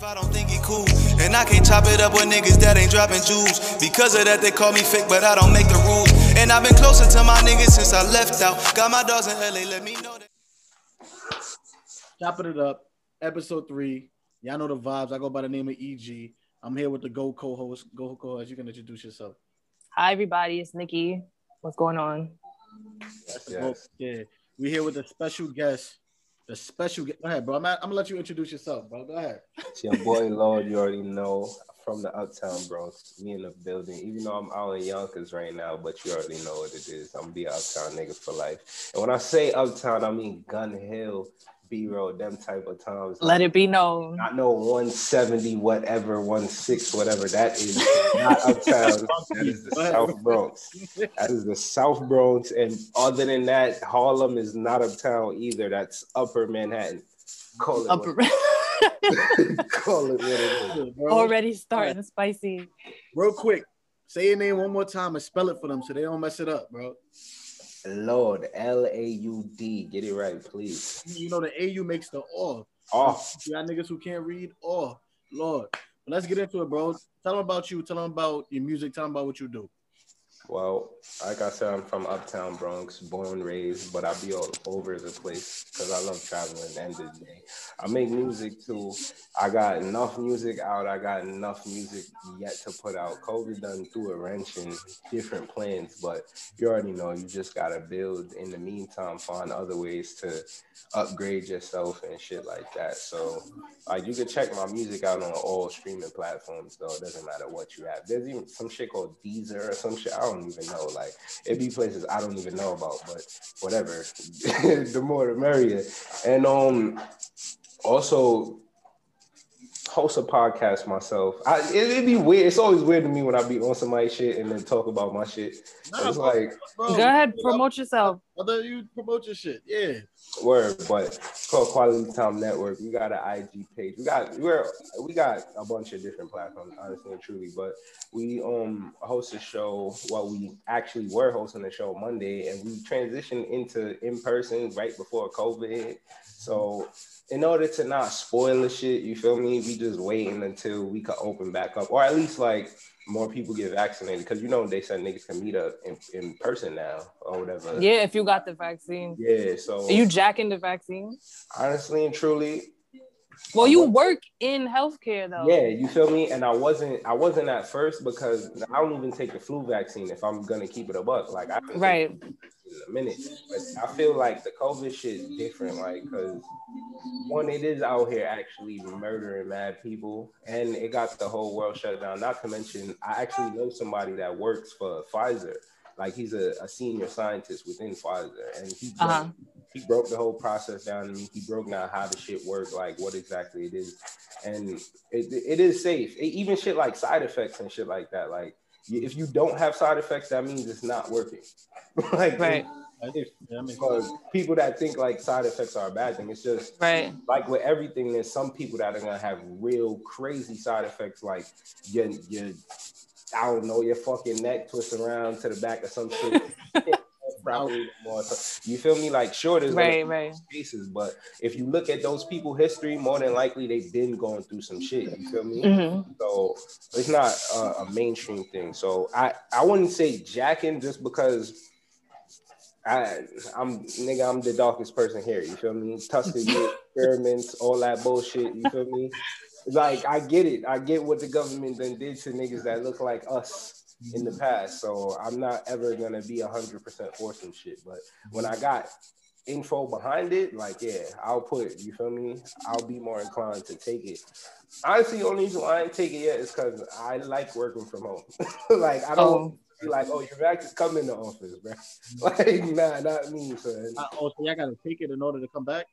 if I don't think he cool. And I can't chop it up with niggas that ain't dropping jewels. Because of that, they call me fake, but I don't make the rules. And I've been closer to my niggas since I left out. Got my dogs in LA, let me know that. Chopping it up, episode three. Y'all know the vibes. I go by the name of EG. I'm here with the Go co-host. Go co-host. You can introduce yourself. Hi, everybody. It's Nikki. What's going on? That's the Yeah, We're here with a special guest. The special guest. Go ahead, bro. I'm, at, I'm gonna let you introduce yourself, bro. Go ahead. It's your boy Laud, you already know from the Uptown Bronx. Me in the building, even though I'm out in Yonkers right now, but you already know what it is. I'm gonna be an Uptown nigga for life. And when I say Uptown, I mean Gun Hill, B Road, them type of towns. Let it be known. Not no 170, whatever, 16, whatever. That is not Uptown. that is the South Bronx. That is the South Bronx. And other than that, Harlem is not Uptown either. That's Upper Manhattan. Call it, Upper- what, call it what it is. Bro, Already starting spicy. Real quick, say your name one more time and spell it for them so they don't mess it up, bro. Laud, L A U D. Get it right, please. You know the AU makes the O. Oh, Y'all niggas who can't read, oh Lord. But let's get into it, bro. Tell them about you. Tell them about your music. Tell them about what you do. Well, like I said, I'm from Uptown Bronx, born, raised, but I be all over the place because I love traveling end of the day. I make music too. I got enough music out. I got enough music yet to put out. COVID done threw a wrench in different plans, but you already know you just gotta build. In the meantime, find other ways to upgrade yourself and shit like that. So, like, you can check my music out on all streaming platforms, though. It doesn't matter what you have. There's even some shit called Deezer or some shit. I don't even know. Like, it be places I don't even know about, but whatever. the more the merrier. And um, also host a podcast myself. I it, it'd be weird. It's always weird to me when I be on somebody's shit and then talk about my shit. Nah, it's bro, like bro, Go ahead, promote yourself. Other you promote your shit. Yeah. word, but it's called Quality Time Network. We got an IG page. We got we're we got a bunch of different platforms, honestly and truly. But we um host a show. Well, we actually were hosting a show Monday, and we transitioned into in person right before COVID. So in order to not spoil the shit, you feel me? We just waiting until we could open back up, or at least like more people get vaccinated, because you know they said niggas can meet up in, in person now or whatever. Yeah, if you got the vaccine. Yeah. So Are you jacking the vaccine? honestly and truly, Well, you work in healthcare though. Yeah, you feel me? And I wasn't I wasn't at first because I don't even take the flu vaccine if I'm gonna keep it a buck. Like I Right. in a minute. But I feel like the COVID shit is different, like because one, it is out here actually murdering mad people, and it got the whole world shut down. Not to mention, I actually know somebody that works for Pfizer. Like he's a, a senior scientist within Pfizer, and he Uh-huh. He broke the whole process down to me. He broke down how the shit work, like what exactly it is, and it, it is safe. It- even shit like side effects and shit like that. Like if you don't have side effects, that means it's not working. like Right. if, Yeah, I because people that think like side effects are a bad thing, it's just Right. like with everything, there's some people that are gonna have real crazy side effects, like your your I don't know, your fucking neck twists around to the back of some shit. Probably more. You feel me? Like sure, there's Right, right. cases, but if you look at those people history, more than likely they've been going through some shit. You feel me? hmm So it's not a, a mainstream thing. So I I wouldn't say jacking just because I I'm nigga I'm the darkest person here. You feel me? Tuskegee experiments, all that bullshit. You feel me? Like I get it. I get what the government then did to niggas that look like us in the past. So I'm not ever gonna be hundred percent for some shit. But when I got info behind it, like yeah, I'll put it. You feel me? I'll be more inclined to take it. Honestly, the only reason why I ain't take it yet is because I like working from home. like I don't Oh, be like, oh, your vax is come in the office, bro. Like, nah, not me, son. I, oh, so y'all gotta take it in order to come back.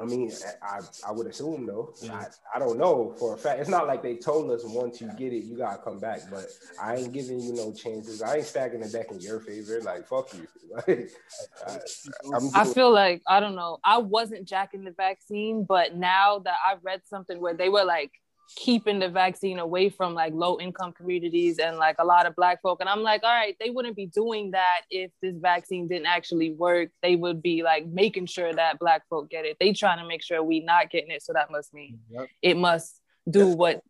I mean, I, I would assume though. I, I don't know for a fact. It's not like they told us once you get it, you gotta come back. But I ain't giving you no chances. I ain't stacking the deck in your favor. Like, fuck you. Like, I, I'm I feel like I don't know. I wasn't jacking the vaccine, but now that I've read something where they were like keeping the vaccine away from like low income communities and like a lot of black folk, and I'm like, all right, they wouldn't be doing that if this vaccine didn't actually work. They would be like making sure that black folk get it. They trying to make sure we not getting it, so that must mean Yep. it must do what,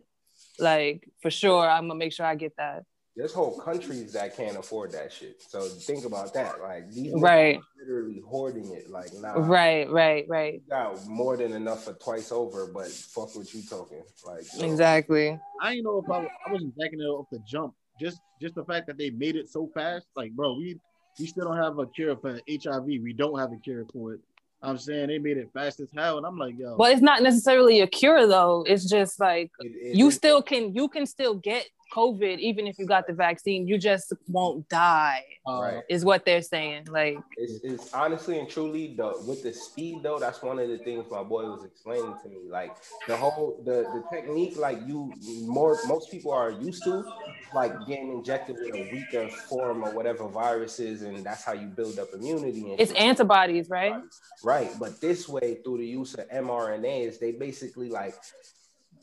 like for sure, I'm gonna make sure I get that. There's whole countries that can't afford that shit. So think about that. Like these right, literally hoarding it. Like nah, right, right, right. You got more than enough for twice over, but fuck what you talking. Like so. exactly. I didn't know if I, I wasn't backing it off the jump. Just just the fact that they made it so fast. Like bro, we we still don't have a cure for HIV. We don't have a cure for it. I'm saying they made it fast as hell, and I'm like, yo. Well, it's not necessarily a cure though. It's just like it, it, you still can you can still get COVID even if you got the vaccine. You just won't die. Uh, right. Is what they're saying. Like it's, it's honestly and truly the with the speed though. That's one of the things my boy was explaining to me. Like the whole the the technique like you more most people are used to like getting injected with a weaker form or whatever viruses, and that's how you build up immunity. it's antibodies, right? Right, but this way through the use of mRNAs, they basically like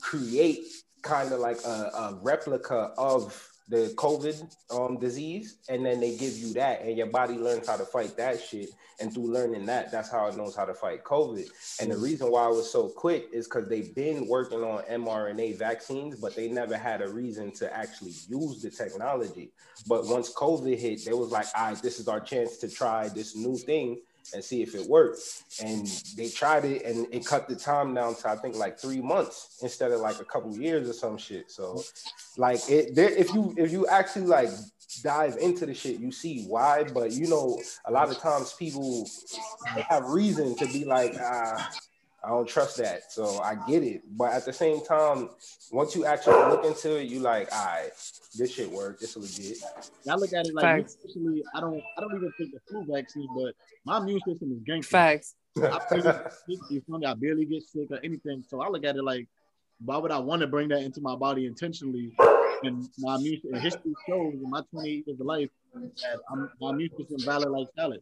create kind of like a, a replica of the COVID um, disease, and then they give you that, and your body learns how to fight that shit. And through learning that, that's how it knows how to fight COVID. And the reason why it was so quick is because they've been working on mRNA vaccines, but they never had a reason to actually use the technology. But once COVID hit, they was like, all right, this is our chance to try this new thing and see if it works. And they tried it and it cut the time down to I think like three months instead of like a couple years or some shit. So like it there if you if you actually like dive into the shit, you see why. But you know, a lot of times people have reason to be like, ah, I don't trust that. So I get it. But at the same time, once you actually look into it, you like, all right, this shit work. This legit. I look at it like especially I don't I don't even take the flu vaccine, but my immune system is gangster. Facts. I, I barely get sick or anything. So I look at it like, why would I want to bring that into my body intentionally? And my immune history shows in my 28 years of life that I'm, my immune system valid like salad.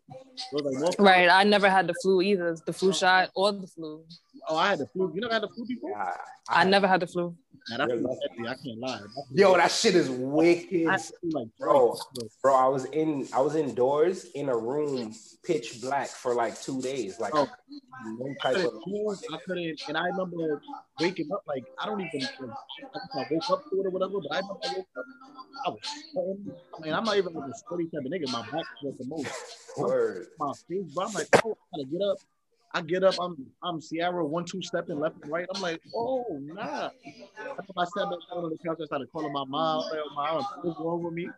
So like, right. I never had the flu either, the flu shot or the flu. Oh, I had the flu. You never had the flu before? I, I never had the flu. That's I can't lie. Yo, that shit is wicked, like, bro. Bro, I was in, I was indoors in a room, pitch black for like two days, like oh, no type of. I couldn't, and I remember waking up like I don't even. I woke up to it or whatever, but I remember I woke up. I was sweating. I mean, I'm not even like a sweaty type of nigga. My back was the most. Word. My face, but I'm like, oh, I gotta get up. I get up, I'm I'm Ciara one two stepping left and right. I'm like, oh nah. I sat back down on the couch. I started calling my mom. Like, my what's wrong with me?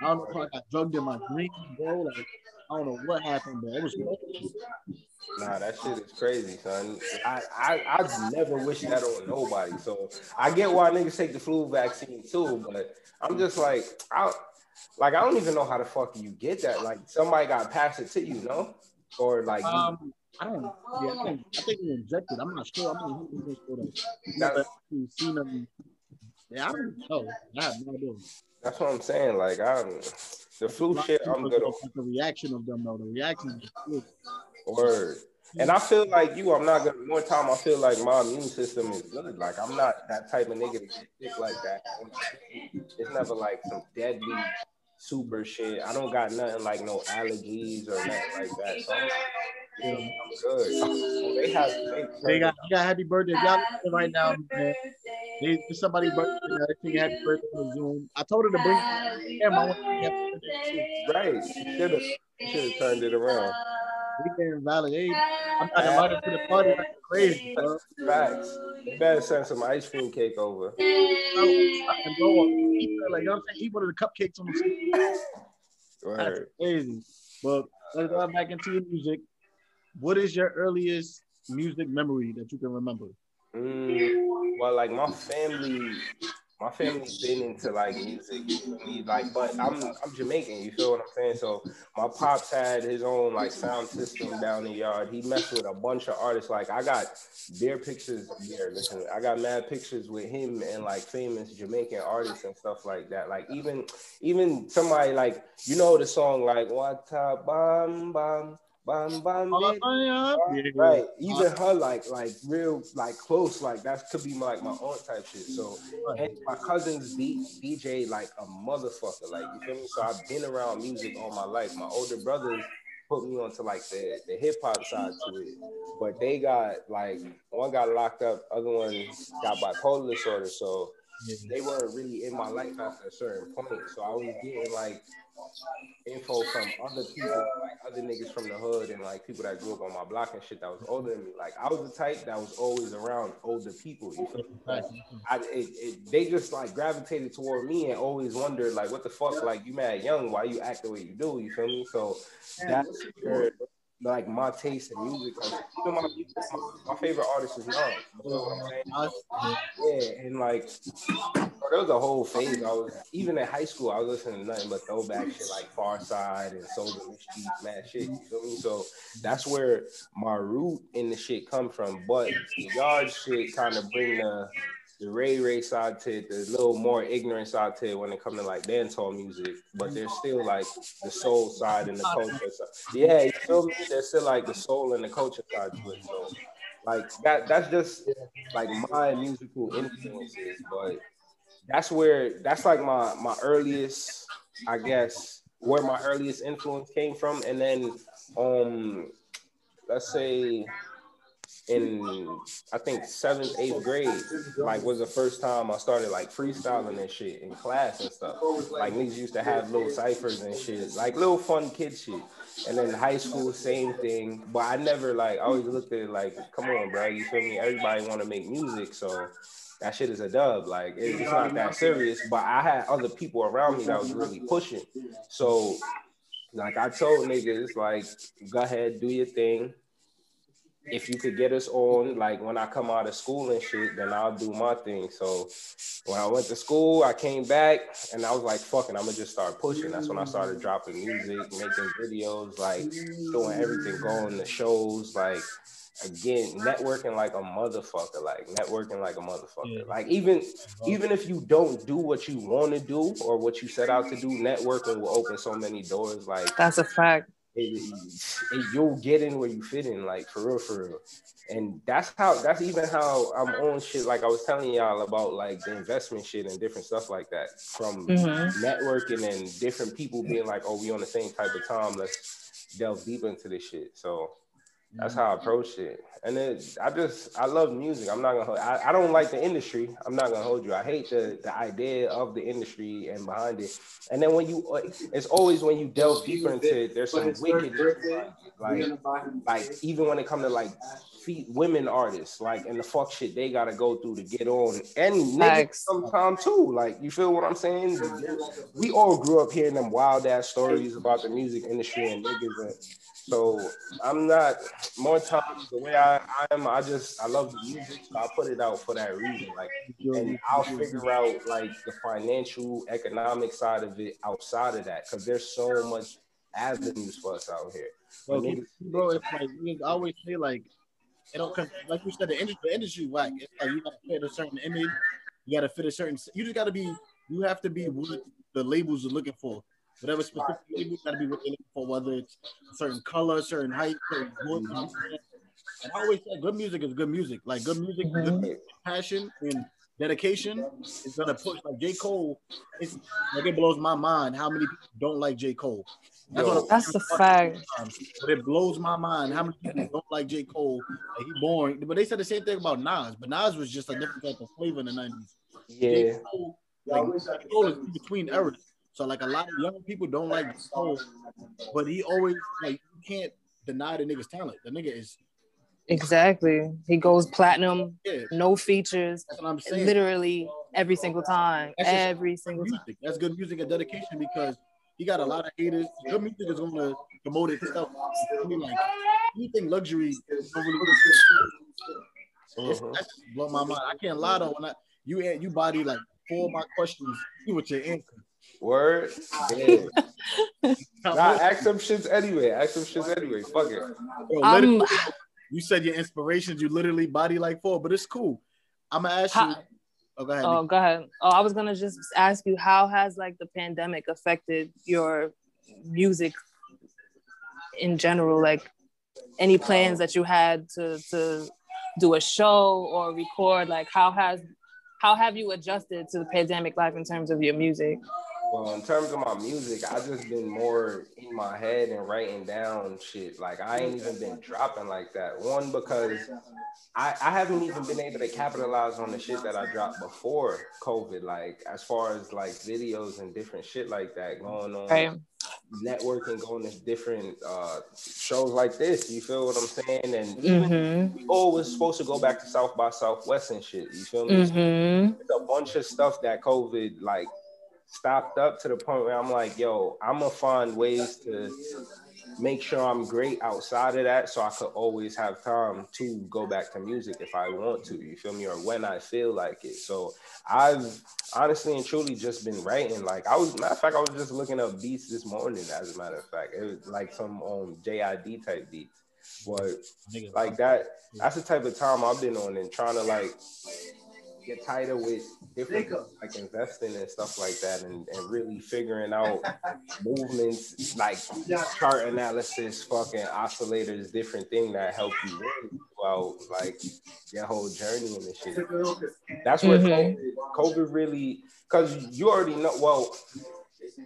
I don't know if I got drugged in my drink, bro. Like I don't know what happened, but it was. Nah, that shit is crazy, son. I, I I never wish that on nobody. So I get why niggas take the flu vaccine too, but I'm just like I like I don't even know how the fuck you get that. Like somebody got passed it to you, no? Or like um, I don't. Yeah, I think I think he injected. I'm not sure. I'm not sure that. Seen them. Yeah, I don't know. I have no idea. That's what I'm saying. Like I'm the flu shit. I'm good. The reaction of them though. The reaction. Word. And I feel like you, I'm not gonna more time I feel like my immune system is good. Like I'm not that type of nigga to get sick like that. It's never like some deadly super shit. I don't got nothing like no allergies or nothing like that. So I'm, good. they have they, they got you got happy birthday. Y'all right now, man. They, somebody's birthday. They sing happy birthday on Zoom. I told her to bring camera. Right. She should have should have turned it around. We can validate. I'm not invited to the party. That's crazy, bro. Facts. You better send some ice cream cake over. I can go on. Like, you know what I'm saying? Eat one of the cupcakes on the street. That's crazy. But let's go back into your music what is your earliest music memory that you can remember? Mm, well, like my family, my family's been into like music, like, but I'm I'm Jamaican. You feel what I'm saying? So my pops had his own like sound system down the yard. He messed with a bunch of artists. Like I got their pictures. There, listen, I got mad pictures with him and like famous Jamaican artists and stuff like that. Like even even somebody like you know the song like What Bam Bam Bam, bam, right. Even her like like real like close like that could be my, like my aunt type shit. So and my cousins beat DJ like a motherfucker. Like you feel me? So I've been around music all my life. My older brothers put me onto like the, the hip hop side to it. But they got like one got locked up, other one got bipolar disorder. So they weren't really in my life after a certain point. So I was getting like info from other people, like other niggas from the hood and like people that grew up on my block and shit that was older than me. Like I was the type that was always around older people. You feel me? Like, I, it, it, they just like gravitated toward me and always wondered like, what the fuck? Like you mad young? Why you act the way you do? You feel me? So that's where like my taste in music. Even my, my, my favorite artist is Nas. You know what I'm saying? Yeah, and like there was a whole phase. I was even in high school. I was listening to nothing but throwback shit like Pharcyde and Soul of Mischief, mad shit. You feel me? So that's where my root in the shit come from. But the yard shit kind of bring the the Ray Ray side to it, the little more ignorant side to it when it comes to like dancehall music, but there's still like the soul side and the culture side. Yeah, you feel me? There's still like the soul and the culture side to it. So like that that's just like my musical influences, but that's where that's like my my earliest, I guess, where my earliest influence came from. And then um let's say in I think seventh, eighth grade, like was the first time I started like freestyling and shit in class and stuff. Like niggas used to have little ciphers and shit, like little fun kid shit. And then high school, same thing. But I never like I always looked at it like, come on, bro, you feel me? Everybody want to make music, so that shit is a dub. Like it's not that serious. But I had other people around me that was really pushing. So like I told niggas, like, go ahead, do your thing if you could get us on, like when I come out of school and shit, then I'll do my thing. So when I went to school, I came back and I was like, fucking, I'm gonna just start pushing. That's when I started dropping music, making videos, like doing everything, going to shows, like again, networking like a motherfucker, like networking like a motherfucker. Yeah. Like even even if you don't do what you want to do or what you set out to do, networking will open so many doors. Like that's a fact you'll get in where you fit in, like for real, for real. And that's how that's even how I'm on shit. Like I was telling y'all about like the investment shit and different stuff like that from mm-hmm. networking and different people being like, oh, we on the same type of time. Let's delve deep into this shit. So that's how I approach it. And then I just I love music. I'm not gonna hold, I, I don't like the industry. I'm not gonna hold you. I hate the the idea of the industry and behind it. And then when you uh, it's always when you delve deeper into it, there's some wicked like like even when it comes to like women artists, like and the fuck shit they gotta go through to get on, and niggas sometimes too. Like you feel what I'm saying? We all grew up hearing them wild ass stories about the music industry and niggas and so I'm not more times the way I, I am. I just I love the music, so I put it out for that reason. Like, and I'll figure out like the financial, economic side of it outside of that, because there's so much avenues for us out here. Bro, bro it's like we always say like it don't come like you said the industry, the industry whack. It's like you gotta fit a certain image, you gotta fit a certain. You just gotta be. You have to be what the labels are looking for whatever specific label got to be what looking for, whether it's a certain color, certain height, certain voice. Mm-hmm. And I always say good music is good music. Like good music, mm-hmm. good passion and dedication is gonna push. Like J. Cole, it's like it blows my mind how many people don't like J. Cole. That's, Yo, that's the fact. But it blows my mind how many people don't like J. Cole. Like, he boring. But they said the same thing about Nas. But Nas was just a different type of flavor in the 90s. Yeah. J. Cole, like, J. Cole is between eras. So like a lot of young people don't like Cole, but he always like you can't deny the nigga's talent. The nigga is exactly. He goes platinum, yeah. no features. That's what I'm saying. Literally every single time. every single music. time. That's good music and dedication because he got a lot of haters. Good music is gonna promote itself. I mean, like anything luxury is uh-huh. That's blow my mind. I can't lie though. When I you you body like four of my questions, see what your answer. Word. Damn. nah, ask some shits anyway. Ask some shits anyway. Fuck it. Bro, um, you said your inspirations, you literally body like four, but it's cool. I'm gonna ask how, you. Oh, go ahead. Oh, go ahead. Oh, I was gonna just ask you how has like the pandemic affected your music in general? Like any plans that you had to to do a show or record? Like how has how have you adjusted to the pandemic life in terms of your music? Well, in terms of my music, I just been more in my head and writing down shit. Like I ain't even been dropping like that. One because I, I haven't even been able to capitalize on the shit that I dropped before COVID. Like as far as like videos and different shit like that going on. Right. Networking, going to different uh, shows like this. You feel what I'm saying? And Mhm. we always supposed to go back to South by Southwest and shit. You feel me? Mhm. It's a bunch of stuff that COVID like stopped up to the point where I'm like, yo, I'm gonna find ways to make sure I'm great outside of that so I could always have time to go back to music if I want to, you feel me, or when I feel like it. So I've honestly and truly just been writing. Like I was matter of fact, I was just looking up beats this morning, as a matter of fact. It was like some um JID type beats. But like that that's the type of time I've been on and trying to like get tighter with different like investing and stuff like that and, and really figuring out movements like chart analysis, fucking oscillators, different thing that help you win throughout like your whole journey and this shit. That's what where Mhm. COVID, COVID really because you already know well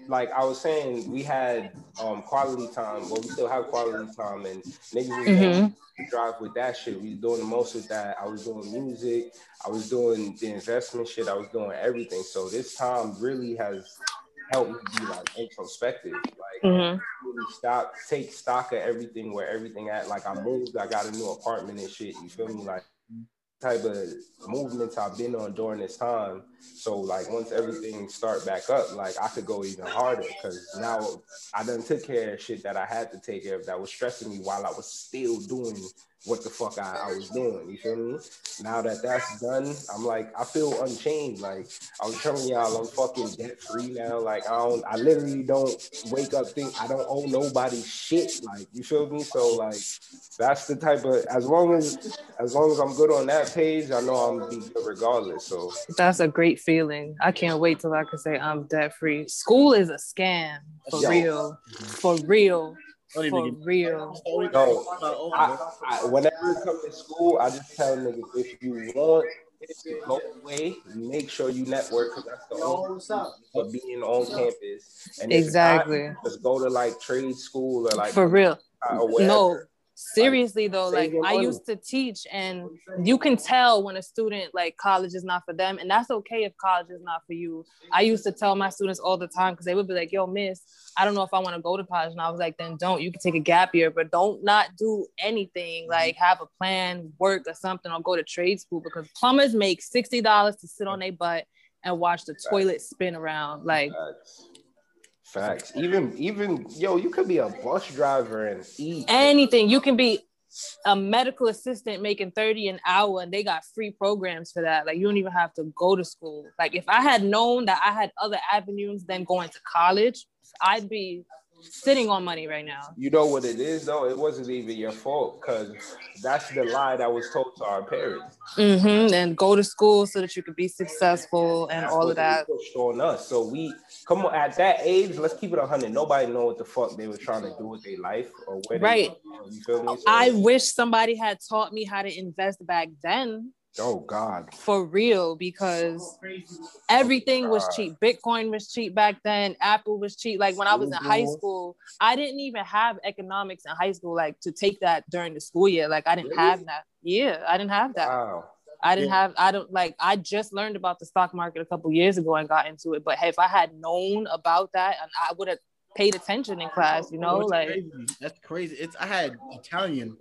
like I was saying, we had um quality time. Well, we still have quality time, and niggas was Mhm. to drive with that shit. We was doing the most with that. I was doing music. I was doing the investment shit. I was doing everything. So this time really has helped me be like introspective. Like Mhm. really stop, take stock of everything where everything at. Like I moved, I got a new apartment and shit. You feel me? Like type of movements I've been on during this time. So like once everything start back up, like I could go even harder because now I done took care of shit that I had to take care of that was stressing me while I was still doing what the fuck I, I was doing. You feel me? Now that that's done, I'm like I feel unchained. Like I was telling y'all, I'm fucking debt free now. Like I don't, I literally don't wake up think I don't owe nobody shit. Like you feel me? So like that's the type of as long as as long as I'm good on that page, I know I'm be good regardless. So That's a great feeling. I can't wait till I can say I'm debt free. School is a scam for Yo. real. For real. For real. No, I, I, whenever it comes to school, I just tell niggas if you want to go away, make sure you network because that's the only for being on campus. And Exactly. not, just go to like trade school or like For real. or. No, seriously though, like I used to teach, and you can tell when a student like college is not for them, and that's okay if college is not for you. I used to tell my students all the time because they would be like, "Yo, miss, I don't know if I want to go to college," and I was like, "Then don't. You can take a gap year, but don't not do anything. Like have a plan, work or something, or go to trade school because plumbers make sixty dollars to sit on their butt and watch the toilet spin around. Like. Facts. Even even yo, you could be a bus driver and eat. anything. You can be a medical assistant making 30 an hour and they got free programs for that. Like you don't even have to go to school. Like if I had known that I had other avenues than going to college, I'd be sitting on money right now. You know what it is though? It wasn't even your fault because that's the lie that was told to our parents. Mm-hmm. And go to school so that you could be successful and That's all of that. pushed on us. So we come on at that age. Let's keep it hundred. Nobody know what the fuck they were trying to do with their life or where. they- Right. you feel me? So- I wish somebody had taught me how to invest back then oh God. for real because everything was cheap. Bitcoin was cheap back then. Apple was cheap. Like when I was in high Mhm. school, I didn't even have economics in high school, like to take that during the school year. Like I didn't Really? have that. Yeah, I didn't have that. Wow. I didn't Yeah. have, I don't like, I just learned about the stock market a couple years ago and got into it. But hey, if I had known about that, and I would have paid attention in class, you know, What's like crazy? that's crazy. It's I had Italian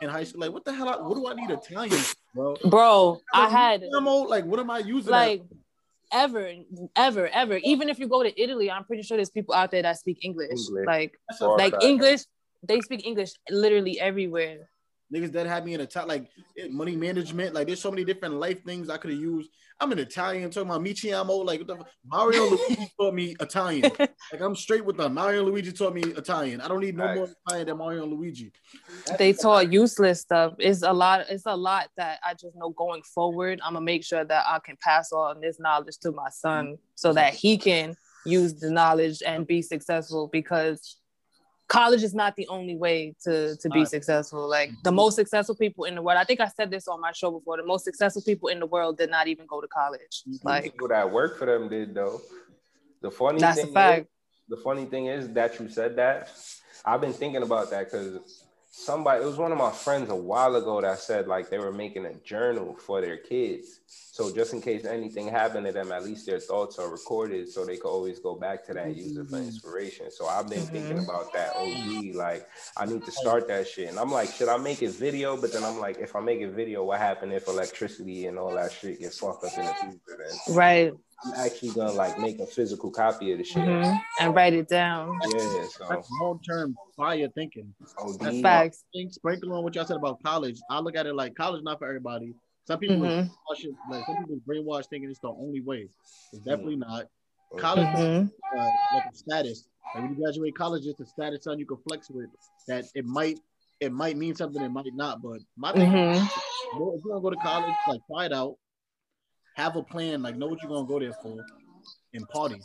in high school. Like, what the hell? I- What do I need Italian, for, bro? bro, I had I'm old, like, what am I using? like ever, ever, ever. Even if you go to Italy, I'm pretty sure there's people out there that speak English. English. Like That's For a like. English, they speak English literally everywhere. Niggas that had me in a top like money management. Like, there's so many different life things I could have used. I'm an Italian talking about mi chiamo. Like, what the fuck? Mario Luigi taught me Italian. Like, I'm straight with them. Mario Luigi taught me Italian. I don't need no more Italian than Mario and Luigi. They taught useless stuff. It's a lot. It's a lot that I just know going forward. I'm gonna make sure that I can pass on this knowledge to my son so that he can use the knowledge and be successful because college is not the only way to to be Right. successful like the mm-hmm. most successful people in the world i think i said this on my show before the most successful people in the world did not even go to college mm-hmm. The like people that work for them did though. The funny That's a fact. Is, the funny thing is that you said that. I've been thinking about that because somebody it was one of my friends a while ago that said like they were making a journal for their kids. So just in case anything happened to them, at least their thoughts are recorded so they could always go back to that user for mm-hmm. inspiration. So I've been thinking mm-hmm. about that OG. Like I need to start that shit. And I'm like, should I make it video? But then I'm like, if I make it video, what happened if electricity and all that shit gets fucked up in the future? Then Right. I'm actually gonna like make a physical copy of the shit. Mhm. And write it down. Yeah, so long term fire thinking. OD. Facts. Think sprinkle on what y'all said about college. I look at it like college not for everybody. Some people Mhm. brainwash it, like some people brainwash thinking it's the only way. It's definitely not. College Mhm. is uh, like a status. Like when you graduate college, it's a status son you can flex with. That it might it might mean something, it might not. But my thing, is, Mhm. well, if you're gonna go to college, like try it out, have a plan, like know what you're gonna go there for, and party.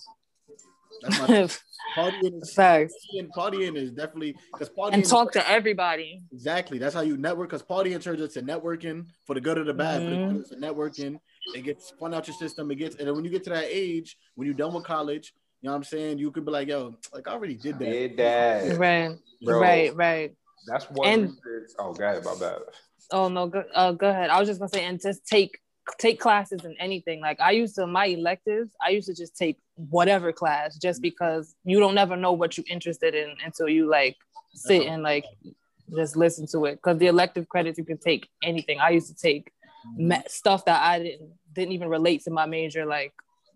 That's my partying. Is, Facts. partying, partying is definitely because partying And is- talk to everybody. Exactly. That's how you network. Because partying turns into networking for the good or the bad. For the Mhm. good, it's networking. It gets fun out your system. It gets, and then when you get to that age, when you're done with college, you know what I'm saying? You could be like, yo, like I already did that. Did that. Right. Bro. Right. Right. That's one And- Oh, go ahead, my bad. Oh no, go, uh, go ahead. I was just gonna say, and just take take classes in anything. Like I used to my electives, I used to just take whatever class, just mm-hmm. because you don't never know what you're interested in until you like sit and like just listen to it. Because the elective credits you can take anything. I used to take mm-hmm. stuff that I didn't didn't even relate to my major, like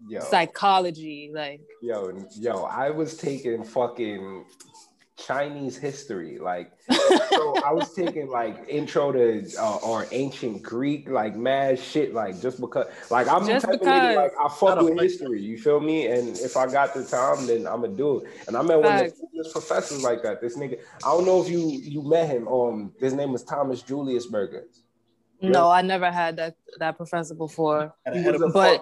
Yo, psychology, like yo, yo, I was taking fucking Chinese history. Like, so I was taking like intro to uh, or ancient Greek, like mad shit. Like, just because, like, I'm the Just type of because. nigga, like, I fuck with history. You feel me? And if I got the time, then I'm gonna do it. And I met one of Facts. the professors like that. This nigga, I don't know if you you met him. Um, his name was Thomas Julius Berger. no, I never had that that professor before. He was a But-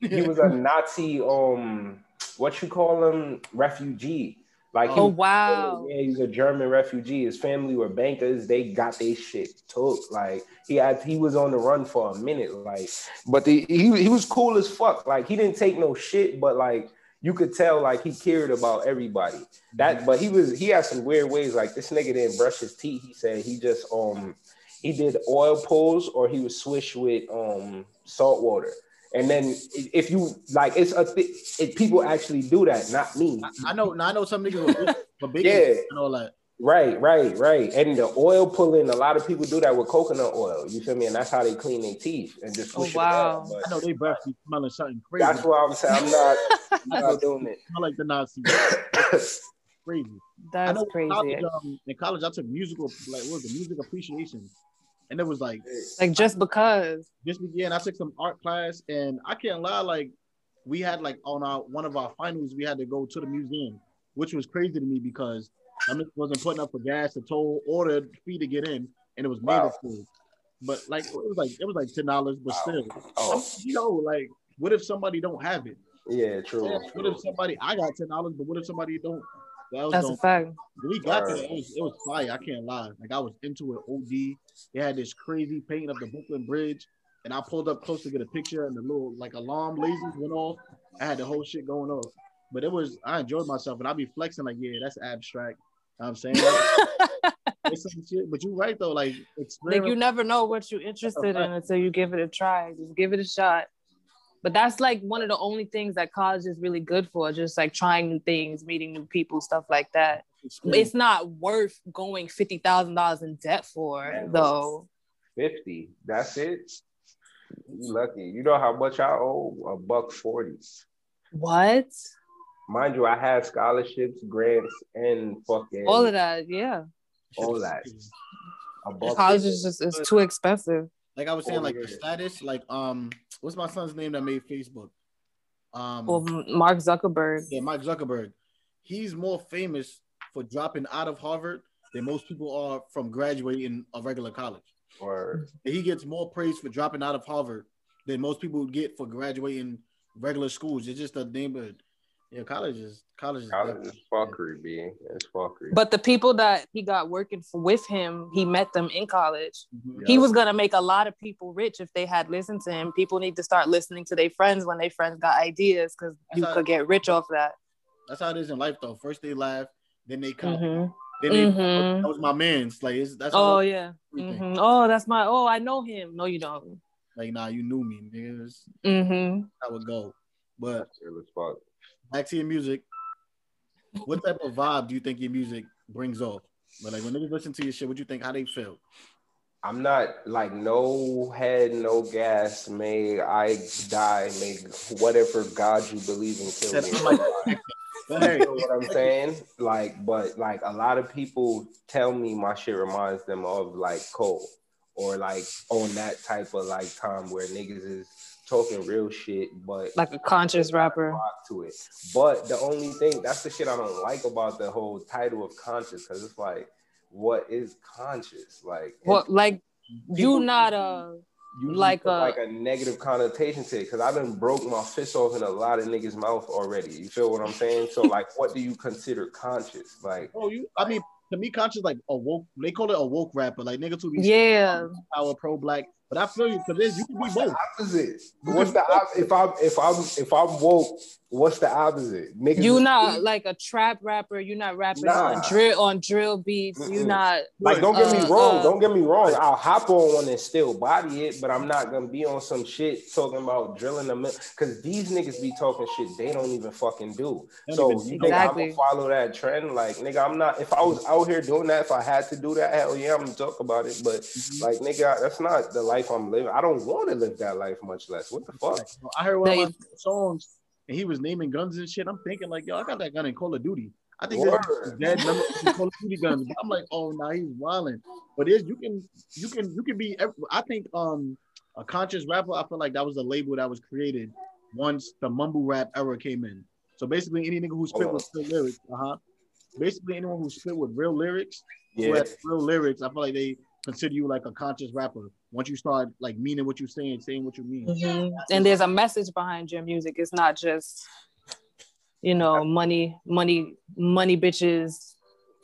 he was a Nazi um what you call him refugee. Like he Oh was- wow. yeah, he's a German refugee. His family were bankers. They got their shit took. Like he had, he was on the run for a minute. Like, but the, he he was cool as fuck. Like he didn't take no shit, but like you could tell like he cared about everybody. That, but he was he had some weird ways. Like this nigga didn't brush his teeth. He said he just um he did oil pulls or he would swish with um salt water. And then if you like, it's a th- it, people actually do that, not me. I know. I know some niggas with big, Yeah. and all that. Right, right, right. And the oil pulling, a lot of people do that with coconut oil. You feel me? And that's how they clean their teeth and just Oh, push wow. it out. I know they breath be smelling something crazy. That's what I'm saying. I'm not, I'm not doing smell like the Nazi. it. crazy. That's crazy. In college, um, in college, I took musical, like what was it, music appreciation, and it was like Like just because. just began. I took some art class, and I can't lie, like we had like on our one of our finals, we had to go to the museum, which was crazy to me because I wasn't putting up for gas, the toll, or the fee to get in, and it was Wow. mandatory. But like it was like it was like ten dollars, but still, Oh, you know, like what if somebody don't have it? yeah, true. What if somebody I got ten dollars, but what if somebody don't? That That's a don't, fact. we got Word. there. It was, it was fire. I can't lie. Like I was into it. OD. They had this crazy painting of the Brooklyn Bridge, and I pulled up close to get a picture, and the little like alarm lasers went off. I had the whole shit going off. But it was I enjoyed myself, and I'd be flexing like, yeah, that's abstract. You know what I'm saying it's some shit. But you're right though. Like Like you never know what you're interested in until you give it a try. Just give it a shot. But that's like one of the only things that college is really good for, just like trying new things, meeting new people, stuff like that. It's not worth going fifty thousand dollars in debt for, Man, though. 50. That's it. You lucky. You know how much I owe? A buck 40. What? Mind you, I had scholarships, grants, and fucking All of that, yeah. all that. A buck College is just it's too expensive. like I was saying, like yeah. the status, like um, what's my son's name that made Facebook? Um, Well, Mark Zuckerberg. Yeah, Mike Zuckerberg. He's more famous for dropping out of Harvard than most people are from graduating a regular college. or he gets more praise for dropping out of Harvard than most people get for graduating regular schools. It's just a neighborhood. Yeah, college is college is College is fuckery, B. It's fuckery. But the people that he got working for, with him, he met them in college. Mhm. He was gonna make a lot of people rich if they had listened to him. People need to start listening to their friends when their friends got ideas because you That's how- could get rich off that. That's how it is in life, though. First they laugh, then they come, Mhm. then they Mhm. that was my man's. Like it's, that's Oh yeah. everything. Mhm. Oh, that's my. Oh, I know him. No, you don't. like nah, you knew me, nigga. That's hmm how it go. But Real as fuck. Back to your music. What type of vibe do you think your music brings off? But like when niggas listen to your shit, what do you think? How they feel? I'm not like no head, no gas. May I die. May whatever God you believe in kill me. I'm like, But hey, You know what I'm saying? Like, but like a lot of people tell me my shit reminds them of like Cole or like on that type of like time where niggas is talking real shit, but Like a conscious rapper. rock to it. But the only thing that's the shit I don't like about the whole title of conscious because it's like, what is conscious? Like, Well, like you not a you like a- like a negative connotation to it because I've been broke my fist off in a lot of niggas' mouth already. You feel what I'm saying? So like, what do you consider conscious? Like, oh, you. I mean, to me, conscious like a woke. They call it a woke rapper. Like niggas who be yeah. power pro black. But I feel you because you can be both. opposite? What's the if I'm if I'm if I'm woke? What's the opposite? Niggas You is- not like a trap rapper. You're not rapping Nah. on drill on drill beats. You're not Like, don't get me Uh, wrong. uh, don't get me wrong. I'll hop on one and still body it, but I'm not gonna be on some shit talking about drilling them because these niggas be talking shit they don't even fucking do. So even you do think I'm gonna follow that trend? Like, nigga, I'm not. If I was out here doing that, if I had to do that, hell yeah, I'm gonna talk about it. But Mm-hmm. like, nigga, that's not the life I'm living. I don't want to live that life, much less. What the fuck? I heard one of They- my songs and he was naming guns and shit. I'm thinking like, yo, I got that gun in Call of Duty. I think that's dead number Call of Duty guns. But I'm like, oh, nah, he's wilding. But is you can you can you can be. I think um a conscious rapper. I feel like that was a label that was created once the mumble rap era came in. So basically, any nigga who spit with real lyrics, uh huh. Basically, anyone who spit with real lyrics, Yeah, real lyrics, I feel like they consider you like a conscious rapper. Once you start like meaning what you're saying, saying what you mean. Mhm. and there's a message behind your music. It's not just you know money, money, money, bitches,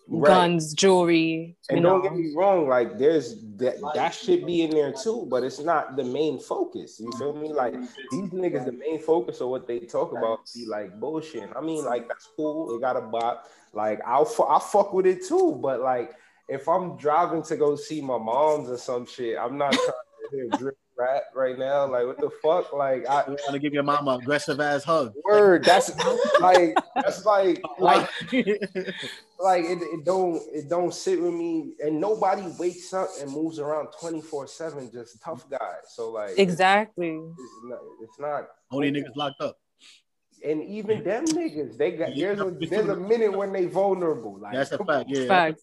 Right. guns, jewelry. And you don't know. get me wrong, like there's that that should be in there too, but it's not the main focus. You feel me? Like these niggas, the main focus of what they talk about be like bullshit. I mean, like that's cool. It got a bot. Like I'll fu- I fuck with it too, but like if I'm driving to go see my mom's or some shit, I'm not trying to hear drip rap right now. Like what the fuck? Like I You want to give your mama an aggressive ass hug. word. That's like that's like like like it, it don't it don't sit with me and nobody wakes up and moves around 24 7 just tough guys so like Exactly. it's not, it's not Only niggas locked up. and even them niggas they got there's a there's a minute when they vulnerable like That's a fact. Yeah. Facts.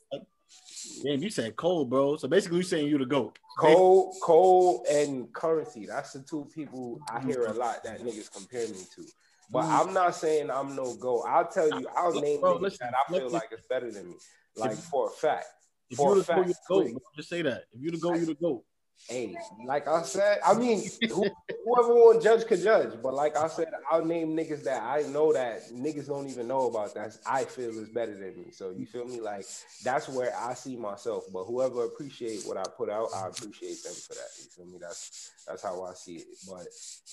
Damn, you said Cole, bro. So basically, you saying you the goat. Cole Cole and Curren$y that's the two people I hear a lot that niggas compare me to but I'm not saying I'm no go. I'll tell you, I'll name Bro, listen, that I feel listen. like it's better than me, like If- for a fact. If For you a the goat, fact, goat. Just say that. If you're the goat, you're the goat. Hey, like I said, I mean, whoever want judge could judge. But like I said, I'll name niggas that I know that niggas don't even know about that I feel is better than me. So you feel me? Like that's where I see myself. But whoever appreciate what I put out, I appreciate them for that. You feel me? That's that's how I see it. But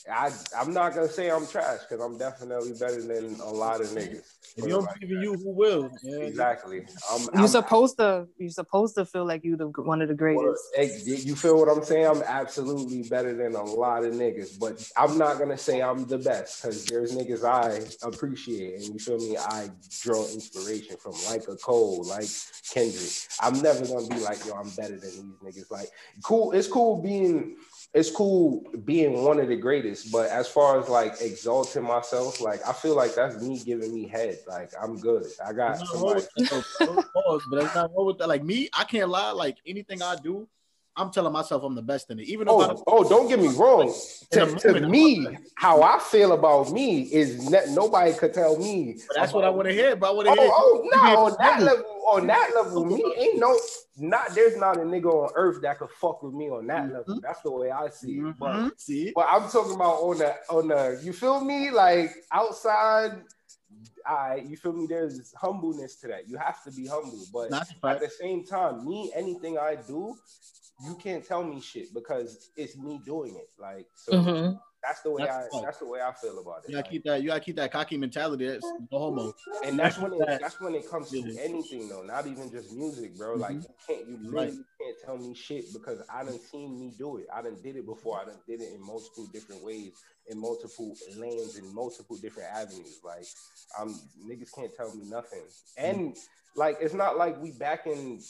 I I'm not gonna say I'm trash because I'm definitely better than a lot of niggas. If you don't believe in you, who will? Yeah. Exactly. I'm, You I'm- supposed to. You're supposed to feel like you the one of the greatest. Hey, you feel what I'm saying? I'm absolutely better than a lot of niggas, but I'm not gonna say I'm the best because there's niggas I appreciate, and you feel me? I draw inspiration from, like a Cole, like Kendrick. I'm never gonna be like, yo, I'm better than these niggas. Like, cool. It's cool being. It's cool being one of the greatest, but as far as like exalting myself, like I feel like that's me giving me head. Like I'm good. I got somebody. Pause, but there's not wrong with that. Like me, I can't lie. Like anything I do, I'm telling myself I'm the best in it. Even though Oh, don't- oh, don't get me wrong. To, to me, how I feel about me is ne- nobody could tell me. but that's what I want to hear. But I want Oh, to hear. oh, you no, on that level, on that level, me ain't no, not there's not a nigga on earth that could fuck with me on that Mhm. level. That's the way I see it. But, Mhm. See, but I'm talking about on the on the, you feel me? Like outside I you feel me? There's humbleness to that. You have to be humble, but at the same time, me anything I do, you can't tell me shit because it's me doing it. Like so, Mhm. that's the way That's I a fact. that's the way I feel about it. You gotta Like, keep that. You gotta keep that cocky mentality. That's no homo. and that's when it, that's when it comes to anything though, not even just music, bro. Like Mhm. you can't you Right. literally can't tell me shit because I done seen me do it. I done did it before. I done did it in multiple different ways, in multiple lanes, in multiple different avenues. Like um niggas can't tell me nothing. And like it's not like we back in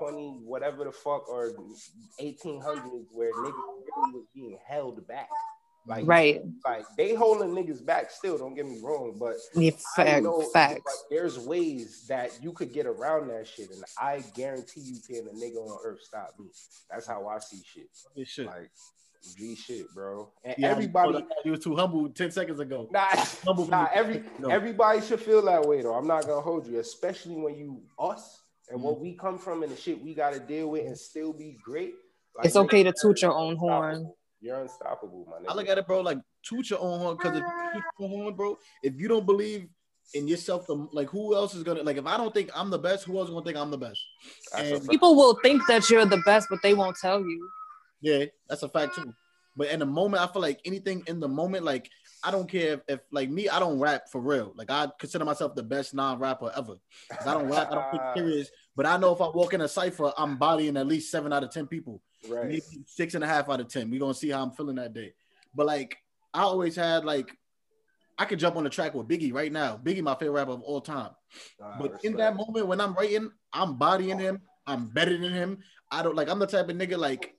1920 whatever the fuck or 1800s where niggas really was being held back. Like Right. like they holding niggas back still. Don't get me wrong, but Yeah, I fact, know, facts. like, there's ways that you could get around that shit, and I guarantee you can a nigga on earth stop me. That's how I see shit. This shit. Like G shit, bro. And Yeah, everybody, you were too humble ten seconds ago. nah, Humble nah, every No. everybody should feel that way though. I'm not gonna hold you, especially when you us and Mm-hmm. what we come from and the shit we gotta deal with and still be great. Like, It's okay to toot your own horn. You're unstoppable, my nigga. I look at it, bro. Like toot your own horn because if you toot your horn, bro, if you don't believe in yourself, like who else is gonna like? If I don't think I'm the best, who else is gonna think I'm the best? And- People will think that you're the best, but they won't tell you. Yeah, that's a fact too. But in the moment, I feel like anything in the moment, like I don't care if, if like me, I don't rap for real. Like I consider myself the best non-rapper ever. 'Cause I don't rap, I don't think serious. But I know if I walk in a cipher, I'm bodying at least seven out of ten people. right. maybe six and a half out of ten. We're gonna see how I'm feeling that day. But like I always had like I could jump on the track with Biggie right now. Biggie, my favorite rapper of all time. But in that moment when I'm writing, I'm bodying him. I'm better than him. I don't like. I'm the type of nigga like.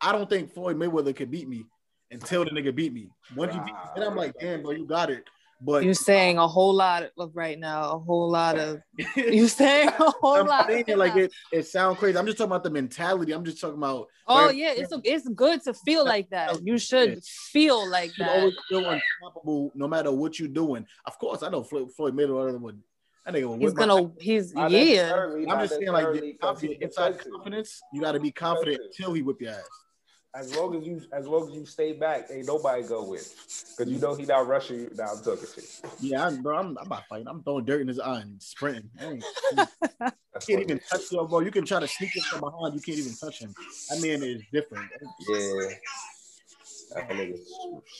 I don't think Floyd Mayweather could beat me until the nigga beat me. Once you beat me, then I'm like, damn, bro, you got it. But You're saying a whole lot of right now, a whole lot of you're saying a whole I'm lot. saying like it, it sounds crazy. I'm just talking about the mentality. I'm just talking about oh right- yeah, it's it's good to feel like that. You should feel like you that. always feel unstoppable no matter what you're doing. Of course, I know Floyd, Floyd Mayweather would. That nigga would He's gonna he's Not yeah. necessarily, I'm just saying, like, necessarily, the 'cause inside confidence, you got to be confident until he whip your ass. As long as you, as long as you stay back, ain't nobody go with. Cause you know he not rushing you. Now I'm talking shit. Yeah, I'm, bro, I'm, I'm not fighting. I'm throwing dirt in his eye and sprinting. I can't funny. even touch you, bro. You can try to sneak him from behind. You can't even touch him. That man is different. Yeah. That nigga's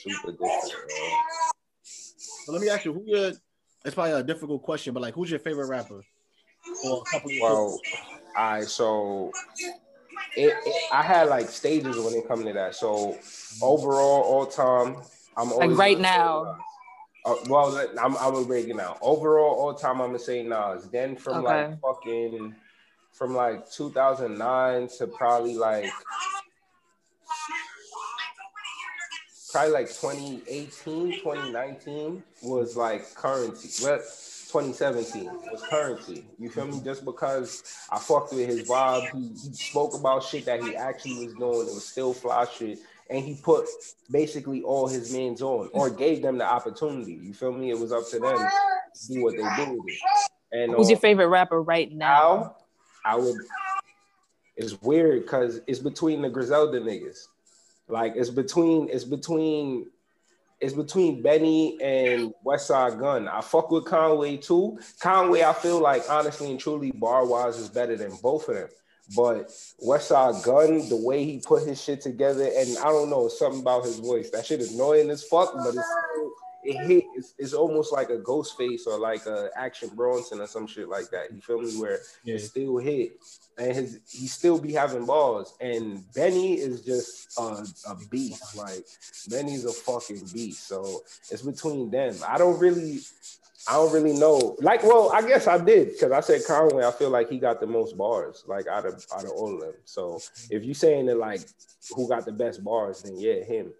super different, bro. So let me ask you, who your? It's probably a difficult question, but like, who's your favorite rapper? Or a couple of Well, I so it, it, I had like stages when it come to that. So overall, all time, I'm always right now. Uh, well, I'm I'm gonna break now. Overall, all time, I'm gonna say Nas. Then from Okay. like fucking from like 2009 to probably like probably like 2018, 2019 was like Curren$y. Well, 2017 was Curren$y. You feel me? Just because I fucked with his vibe, he, he spoke about shit that he actually was doing. It was still fly shit. And he put basically all his mans on or gave them the opportunity. You feel me? It was up to them to do what they do with it. And Who's your uh, favorite rapper right now? now, I would. It's weird because it's between the Griselda niggas. Like it's between it's between it's between Benny and Westside Gun. I fuck with Conway too. Conway, I feel like honestly and truly, bar wise, is better than both of them. But Westside Gun, the way he put his shit together, and I don't know, something about his voice. That shit is annoying as fuck, but it's it hit. It's, it's almost like a Ghostface or like a Action Bronson or some shit like that. You feel me? Where Yeah. it still hit, and his he still be having balls. And Benny is just a, a beast. Like Benny's a fucking beast. So it's between them. I don't really. I don't really know. Like, well, I guess I did because I said Conway. I feel like he got the most bars, like out of out of all of them. So if you saying that like who got the best bars, then yeah, him.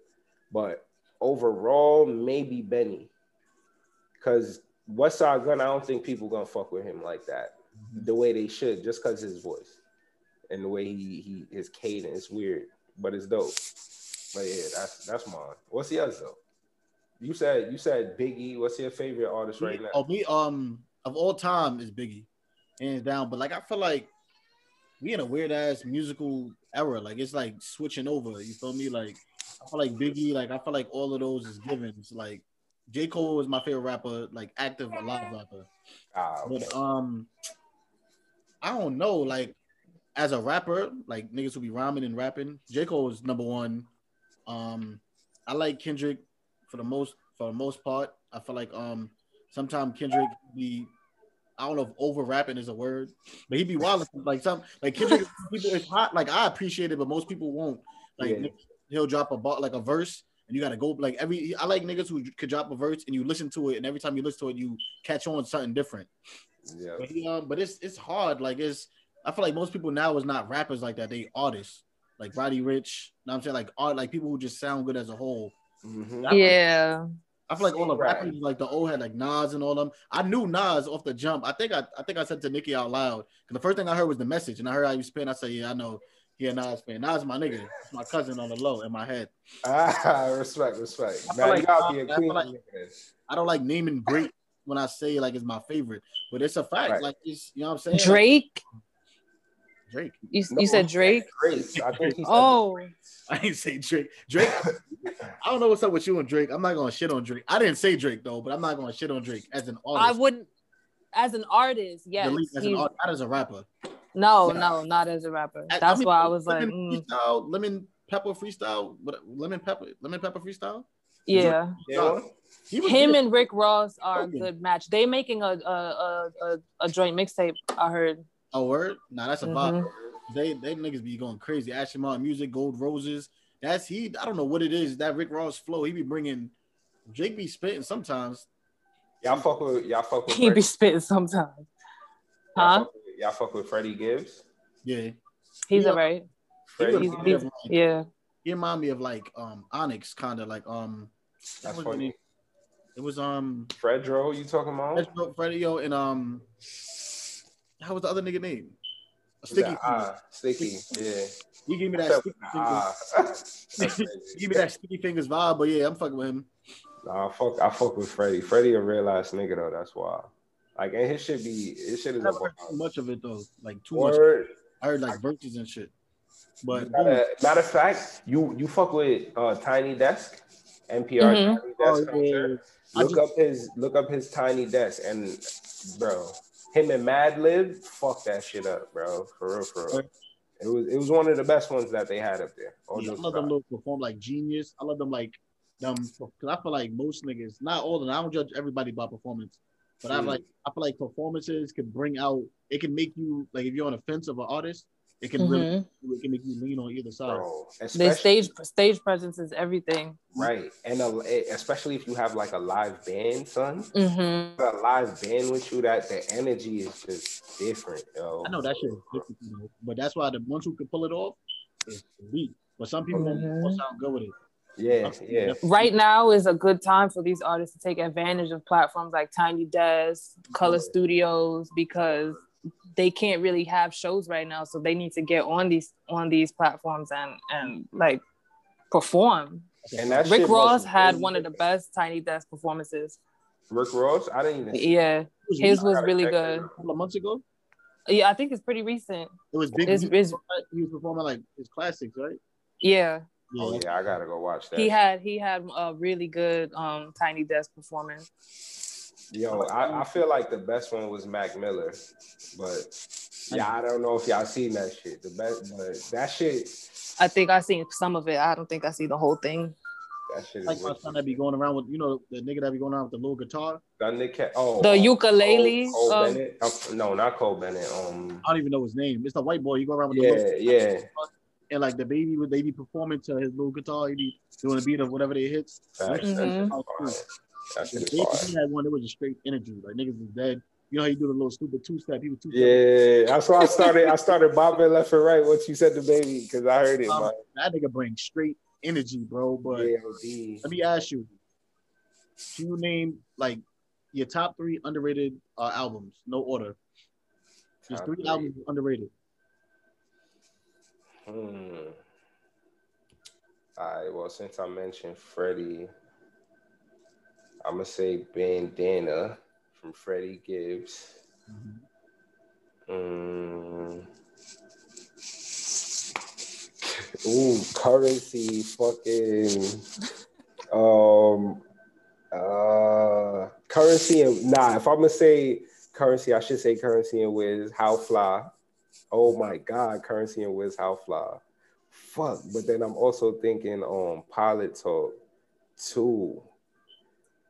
But overall, maybe Benny, because Westside Gun. I don't think people gonna fuck with him like that, the way they should, just because his voice and the way he he his cadence. Weird, but it's dope. But yeah, that's that's mine. What's yours though? You said you said Biggie. What's your favorite artist right now? Oh, me, um, of all time is Biggie, hands down. But like, I feel like we in a weird ass musical era. Like, it's like switching over. You feel me? Like, I feel like Biggie. Like, I feel like all of those is given. It's like J. Cole is my favorite rapper, like active alive rapper. Ah, okay. But um, I don't know. Like as a rapper, like niggas who be rhyming and rapping, J. Cole is number one. Um, I like Kendrick for the most for the most part. I feel like um sometimes Kendrick be I don't know if over rapping is a word, but he be wild like some like Kendrick people it's hot like I appreciate it, but most people won't. Like Yeah. He'll drop a bar like a verse and you gotta go like every I like niggas who could drop a verse and you listen to it and every time you listen to it you catch on something different. yeah. But um, but it's it's hard. Like it's I feel like most people now is not rappers like that. They artists like Roddy Ricch. You know what I'm saying like art like people who just sound good as a whole. Mhm. I- Yeah. I feel like all the Right. rappers like the old had like Nas and all them. I knew Nas off the jump. I think I I think I said to Nikki out loud. And the first thing I heard was the message, and I heard how you spin. I said, yeah, I know. Yeah, Nas fan. Nas my nigga. It's my cousin on the low in my head. Ah, respect, respect. I feel Man, like- you gotta be a I feel queen. like- I don't like naming great when I say like it's my favorite, but it's a fact. Right. Like it's you know what I'm saying. Drake. Drake. You, No, said Drake. Grace. I think he said Oh, I didn't say Drake. Drake. I don't know what's up with you and Drake. I'm not gonna shit on Drake. I didn't say Drake though, but I'm not gonna shit on Drake as an artist. I wouldn't. As an artist, yes. Delete as an artist, not as a rapper. No, Yeah. no, not as a rapper. That's I mean, why I was like, lemon mm, lemon pepper freestyle, what lemon pepper, lemon pepper freestyle. yeah. Yeah. Him and Rick Ross are a good match. They making a a a, a, a joint mixtape. I heard. a word. Nah, that's a Mhm. They they niggas be going crazy. Aston Martin music, Gold Roses. That's he. I don't know what it is. That Rick Ross flow. He be bringing. Jake be spitting sometimes. Y'all fuck with y'all fuck with He be spitting sometimes. Huh? Fuck with- Y'all fuck with Freddie Gibbs? Yeah. He's Yeah. alright. He Freddie He's, Gibbs. he's, like- yeah. He remind me of like um Onyx, kind of like um. That's was the funny. name? It was um Fredro, you talking about? Freddie Yo and um. How was the other nigga name? Sticky. That, ah, sticky. Yeah. He gave me that Except- Sticky Fingaz. ah. That's He gave me that Sticky Fingaz vibe, but yeah, I'm fucking with him. Nah, I fuck, I fuck with Freddie. Freddie a real ass nigga though. That's why. Like, and his shit be, his shit I is a heard too much of it though, like too much. word. I heard like verses and shit. But Matter, matter of fact, you you fuck with uh, Tiny Desk, NPR Mhm. Tiny Desk Oh, concert. yeah. Look just- up his look up his Tiny Desk and bro, him and Madlib, fuck that shit up, bro. For real, for real. It was it was one of the best ones that they had up there. Yeah, I jokes love them aside. little perform like genius. I love them like them because I feel like most niggas, not all of them. I don't judge everybody by performance, but I like I feel like performances can bring out. It can make you like if you're on the fence of an artist, it can really Mhm. it can make you lean on either side. Bro, The stage stage presence is everything. right, and a, especially if you have like a live band, son. Mm-hmm. A live band with you, that the energy is just different, yo. I know that shit is different, you know, but that's why the ones who can pull it off is elite. But some people don't Mhm. don't sound good with it. Yeah, yeah. Right now is a good time for these artists to take advantage of platforms like Tiny Desk, Color Studios, because they can't really have shows right now. So they need to get on these on these platforms and and like perform. And that Rick Ross had one of the best Tiny Desk performances. Rick Ross. I didn't even. see Yeah, was his was really good. a couple of months ago. Yeah, I think it's pretty recent. It was big. It's, it's, he was performing like his classics, right? yeah, Oh yeah, I gotta go watch that. he had he had a really good um Tiny Desk performance. Yo, I, I feel like the best one was Mac Miller, but yeah, I don't know if y'all seen that shit. The best, but that shit, I think I seen some of it. I don't think I see the whole thing. that shit is Like my son that be going around with, you know, the nigga that be going around with the little guitar. That Nick, Ca- oh, The uh, ukulele, Cole, Cole um, Bennett. Uh, no, not Cole Bennett. Um, I don't even know his name. It's the white boy. You go around with the yeah, little yeah. and like the baby would they be performing to his little guitar. He be doing a beat of whatever they hits. That, that shit is fire. That The shit is baby, fire. he had one that was just straight energy. Like niggas is dead. You know how you do the little stupid two step. He was two step. Yeah, that's why I started. I started bopping left and right once you said the baby because I heard it. Um, man. that nigga brings straight energy, bro. But Yeah, let me ask you: Can you name like your top three underrated uh, albums? No order. Just three three. albums underrated. Hmm. All right. Well, since I mentioned Freddie, I'm gonna say Bandana from Freddie Gibbs. Mm. Ooh, Curren$y, fucking. Um. Uh. Curren$y and nah. If I'm gonna say Curren$y, I should say Curren$y and Wiz. How fly? Oh my God, Curren$y and Wiz. How fly? Fuck. But then I'm also thinking on um, Pilot Talk two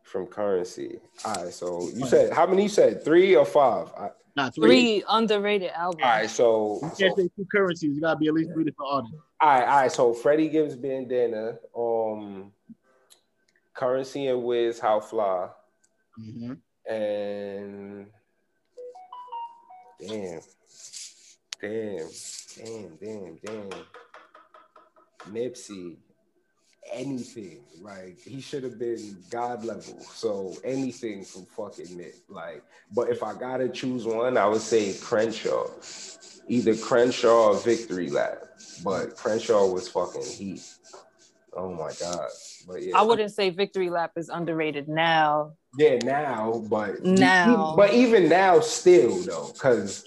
from Curren$y. All right. So you said how many? You said three or five? I, Nah, three. Three underrated albums. all right. So, You so can't say two currencies. You gotta be at least three different artists. all right. All right. So Freddie Gibbs bandana. Um, Curren$y and Wiz. How fly? Mm-hmm. and damn, damn, damn, damn, damn. Nipsey, anything. Like he should have been God level. So anything from fucking Nip. Like, but if I gotta choose one, I would say Crenshaw. Either Crenshaw or Victory Lap. But Crenshaw was fucking heat. Oh my god. But yeah. I wouldn't say Victory Lap is underrated now. Yeah, now, but Now. but even now, still though, because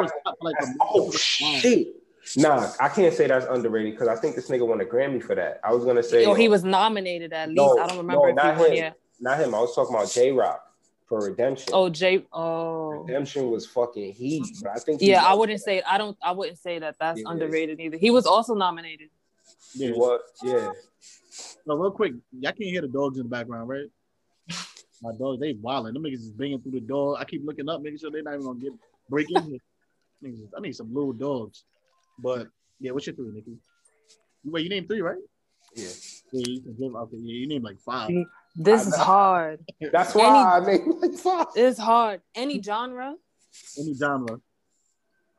was, Victory it Lap. was top like a Oh shit! Nah, I can't say that's underrated because I think this nigga won a Grammy for that. I was gonna say, Or he was nominated at least. No, I don't remember no, not him. yet. not him. I was talking about Jay Rock for Redemption. Oh, J. Oh. Redemption was fucking heat, but I think he Yeah, I wouldn't that. say I don't I wouldn't say that that's Yeah. underrated either. He was also nominated. He Yeah. was, yeah. So real quick, y'all can't hear the dogs in the background, right? My dogs, they wilding. Them niggas is banging through the door. I keep looking up, making sure they're not even gonna get break in here. Niggas, I need some little dogs. But yeah, what's your three, Nikki? Wait, you named three, right? Yeah, Yeah, you can give okay. Yeah, you named like five. This I is know. hard. that's why I named like five. It's hard. Any genre? Any genre.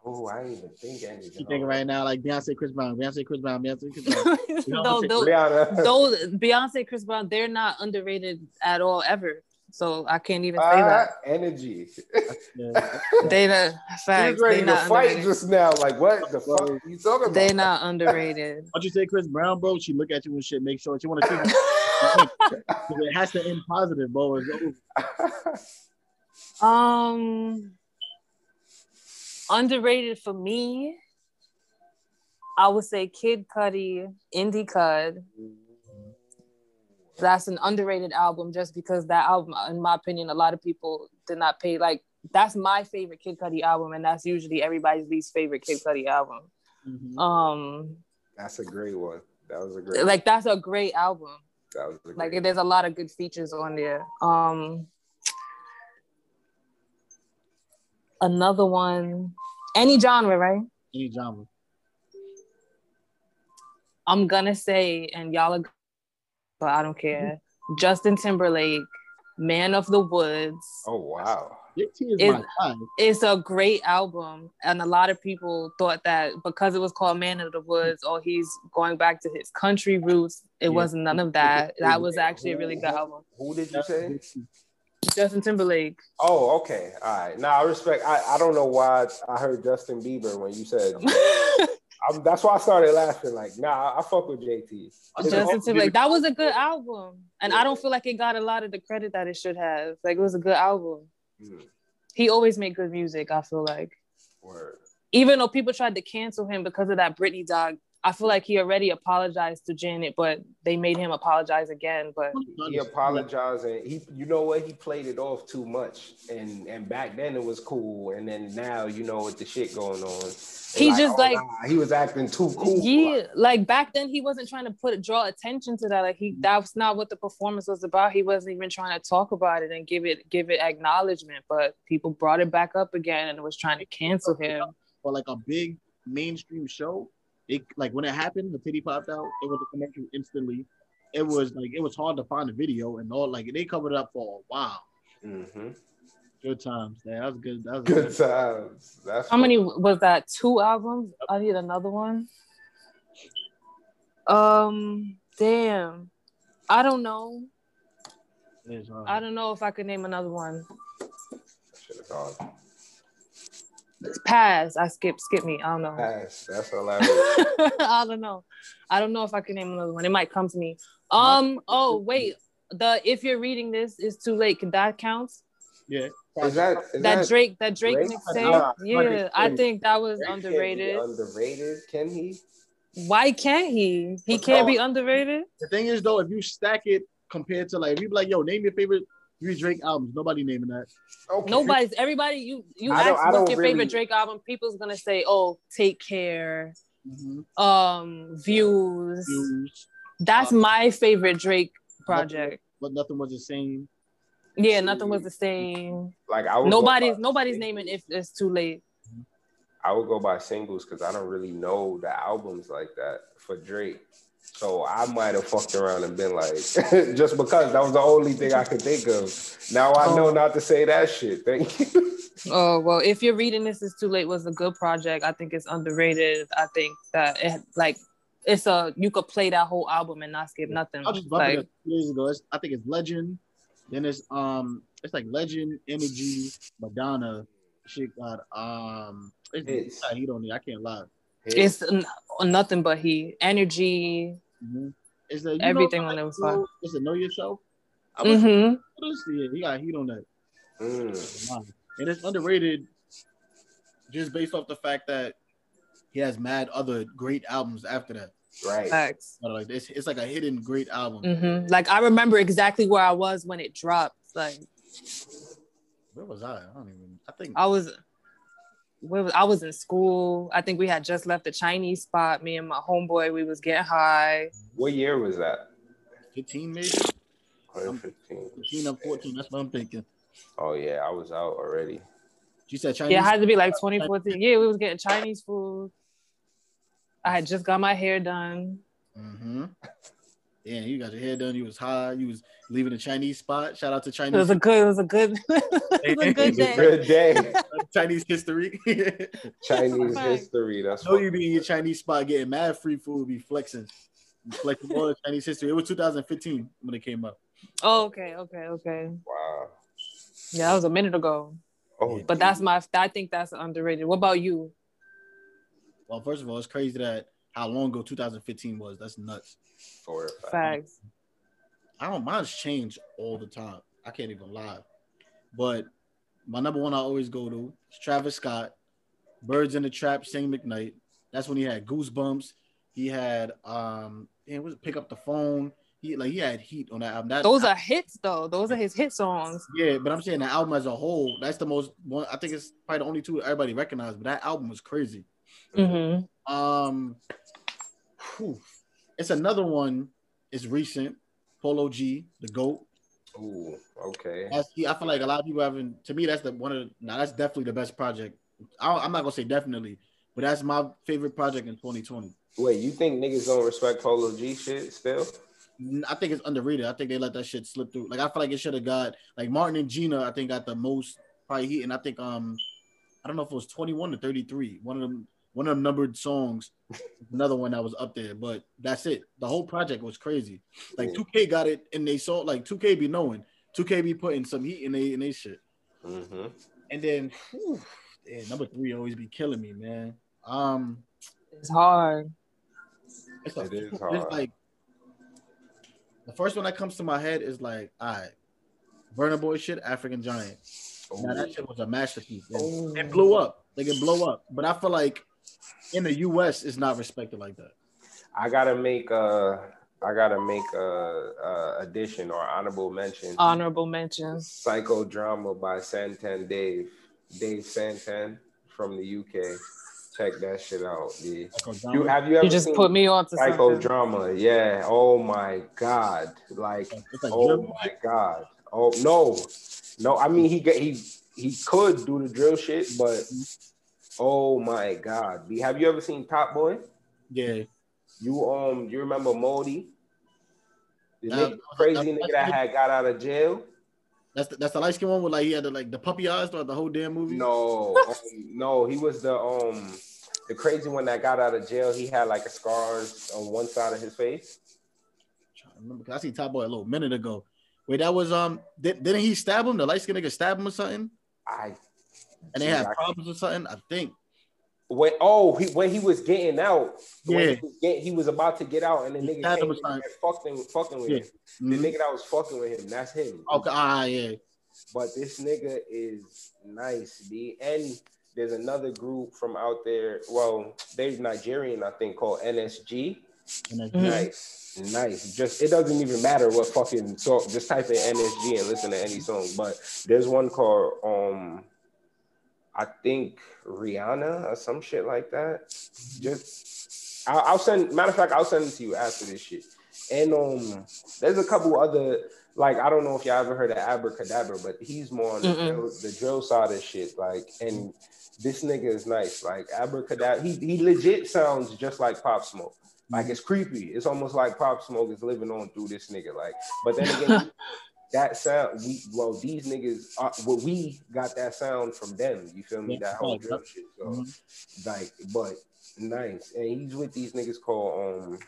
Oh, I didn't even think anything. You thinking right now like Beyonce, Chris Brown, Beyonce, Chris Brown, Beyonce, Chris Brown. no, those, Rihanna. those Beyonce, Chris Brown, they're not underrated at all ever. So I can't even say Ah, that. energy. Yeah. They not He facts. was ready They to not fight underrated. just now. Like, what the fuck are you talking about? They not underrated. Once you say Chris Brown, bro, she look at you and shit, make sure she want to see it has to end positive, bro. Um, underrated for me, I would say Kid Cudi, Indicud. That's an underrated album just because that album, in my opinion, a lot of people did not pay. Like, that's my favorite Kid Cudi album, and that's usually everybody's least favorite Kid Cudi album. Mhm. Um, That's a great one. That was a great. like that's a great album. that was a great. Like, there's a lot of good features on there. Um, another one, any genre, right? Any genre. I'm gonna say, and y'all are, but I don't care. Justin Timberlake, Man of the Woods. oh wow. JT is Is- my. It's a great album, and a lot of people thought that because it was called Man of the Woods, or he's going back to his country roots. It Yeah. wasn't none of that. That was actually a really good album. Who did you say? Justin Timberlake. Oh, okay. All right. Now I respect. I, I don't know why I heard Justin Bieber when you said. I'm, that's why I started laughing. Like, nah, I fuck with JT. Justin Timberlake. That was a good album, and I don't feel like it got a lot of the credit that it should have. Like it was a good album. Mm, He always made good music. I feel like. Word. even though people tried to cancel him because of that Britney dog, I feel like he already apologized to Janet, but they made him apologize again. But He apologized and he, you know what? He played it off too much. And and back then it was cool. And then now you know with the shit going on. it's He just, oh, like- nah, he was acting too cool. yeah, like back then he wasn't trying to put draw attention to that. Like he, that was not what the performance was about. He wasn't even trying to talk about it and give it give it acknowledgement. But people brought it back up again and was trying to cancel him. for like a big mainstream show, it like when it happened, the titty popped out. It was a commercial instantly. It was like it was hard to find the video and all. Like they covered it up for a while. hmm Good times. Yeah, that was good. That was Good good. times. That's How many was that? Two albums? I need another one. Um, damn. I don't know. I don't know if I could name another one. Should have Pass. I skip. Skip me. I don't know. pass. That's hilarious. I don't know. I don't know if I can name another one. It might come to me. Um. Oh wait. The if you're reading this it's too late. Can that count? yeah. Is that is That Drake. That Drake, Drake? mixtape. Nah, yeah, I think that was Drake can't underrated. Underrated? Can he? Why can't he? He can't be underrated. The thing is though, if you stack it compared to like if you be like, yo, name your favorite Three Drake albums. Nobody naming that. Okay. Nobody's everybody. You you I don't- ask what's your really- favorite Drake album? People's gonna say, "Oh, Take Care," Mm-hmm. um, Views. Views, That's Uh, my favorite Drake project. but nothing was the same. Yeah, nothing was the same. Like I would Nobody's go nobody's naming if it's too late. I would go by singles because I don't really know the albums like that for Drake. So I might have fucked around and been like, just because that was the only thing I could think of. Now I know Oh. not to say that shit. Thank you. Oh well, if you're reading this is too late was a good project. I think it's underrated. I think that it like it's a you could play that whole album and not skip nothing. I was just bumping Like it two days ago. It's, I think it's Legend. Then it's um, it's like Legend, Energy, Madonna. Shit got um, it's, Hits. it's got heat on it. I can't lie. It's n- nothing but he energy. Mm-hmm. It's the, you Everything know, when it was like, fun. It's a know yourself. I was hmm honestly, he got heat on that. Mm. And it's underrated just based off the fact that he has mad other great albums after that. Right. Facts. Like it's, it's like a hidden great album. hmm Like I remember exactly where I was when it dropped. Like Where was I? I don't even. I think I was, where was I was in school. I think we had just left the Chinese spot. Me and my homeboy, we was getting high. What year was that? 15 maybe. 2015. 15 or 14. That's what I'm thinking. Oh yeah, I was out already. She said Chinese. Yeah, it had to be like 2014. Yeah, we was getting Chinese food. I had just got my hair done. Mm-hmm. Yeah, you got your hair done. You was high. You was leaving the Chinese spot. Shout out to Chinese. It Chinese was a good, it was a good, it was a good It's a day. good day. Chinese history. Chinese history. That's know you be in your Chinese spot getting mad free food, be flexing, flexing all the Chinese history. It was 2015 when it came up. Oh, okay, okay, okay. Wow. Yeah, that was a minute ago. Oh, But that's my, I think that's underrated. What about you? Well, first of all, it's crazy that how long ago 2015 was. That's nuts. for a fact. Facts. I don't mine's changed all the time. I can't even lie. But my number one I always go to is Travis Scott, Birds in the Trap, Sing McKnight. That's when he had Goosebumps. He had um it was pick up the phone. He like he had heat on that album. That, Those are hits though. Those are his hit songs. yeah, but I'm saying the album as a whole, that's the most one I think it's probably the only two everybody recognized, but that album was crazy. hmm Um whew. it's another one, it's recent. Polo G, the GOAT. Ooh, okay. That's, I feel like a lot of people haven't. To me, that's the one of. Now that's definitely the best project. I, I'm not gonna say definitely, but that's my favorite project in 2020. Wait, you think niggas don't respect Polo G shit still? I think it's underrated. I think they let that shit slip through. Like I feel like it should have got like Martin and Gina. I think got the most probably heat, and I think um I don't know if it was 21 to 33. One of them one of them numbered songs. Another one that was up there, but that's it. The whole project was crazy. Like Cool. 2K got it, and they saw like 2K be knowing. 2K be putting some heat in they in they shit. Mm-hmm. And then whew, yeah, number three always be killing me, man. Um, It's hard. it's, a, It is it's hard. like the first one that comes to my head is like, all right, Burna Boy shit, African Giant. Now that shit was a masterpiece. And It blew up. Like it blew up. But I feel like in the US it's not respected like that. I gotta make a, I gotta make a, a addition or honorable mention. Honorable mentions. Psychodrama by Santan Dave, Dave Santan from the UK. Check that shit out. Yeah. You have you ever You just seen put me on to something. Psychodrama? Yeah. Oh my god. Like like Oh drill my god. Oh no, no. I mean, he get he he could do the drill shit, but mm-hmm. Oh my god. Have you ever seen Top Boy? Yeah. You um, you remember Modie? The Nah, nigga, crazy that's- nigga that had got out of jail? That's the, that's the light skin one with like he had the like the puppy eyes throughout the whole damn movie. No, um, no. He was the um, the crazy one that got out of jail. He had like a scars on one side of his face. I remember 'cause I seen Top Boy a little minute ago. Wait, that was um did, didn't he stab him? The light skin nigga stab him or something? I And they Yeah, had problems or something. I think. when oh he when he was getting out, when Yeah. he was, get, he was about to get out, and the He nigga came in and fucking fucking with Yeah. him. The Mhm. nigga that was fucking with him, that's him. Okay, ah, yeah. But this nigga is nice, B. And there's another group from out there. Well, they're Nigerian, I think, called NSG. And that's Mhm. Nice, nice. Just it doesn't even matter what fucking song. Just type in NSG and listen to any song. But there's one called um, I think Rihanna or some shit like that. Just I'll, I'll send. Matter of fact, I'll send it to you after this shit. And um, there's a couple other like I don't know if y'all ever heard of Abra Cadabra, but he's more on the drill, the drill side of shit. Like, and this nigga is nice. Like Abra Cadabra, he he legit sounds just like Pop Smoke. Like it's creepy. It's almost like Pop Smoke is living on through this nigga. Like, but then again, that sound we well these niggas uh, well we got that sound from them. You feel me? Yeah, That whole drill shit. So Mhm. like, but nice. And he's with these niggas called um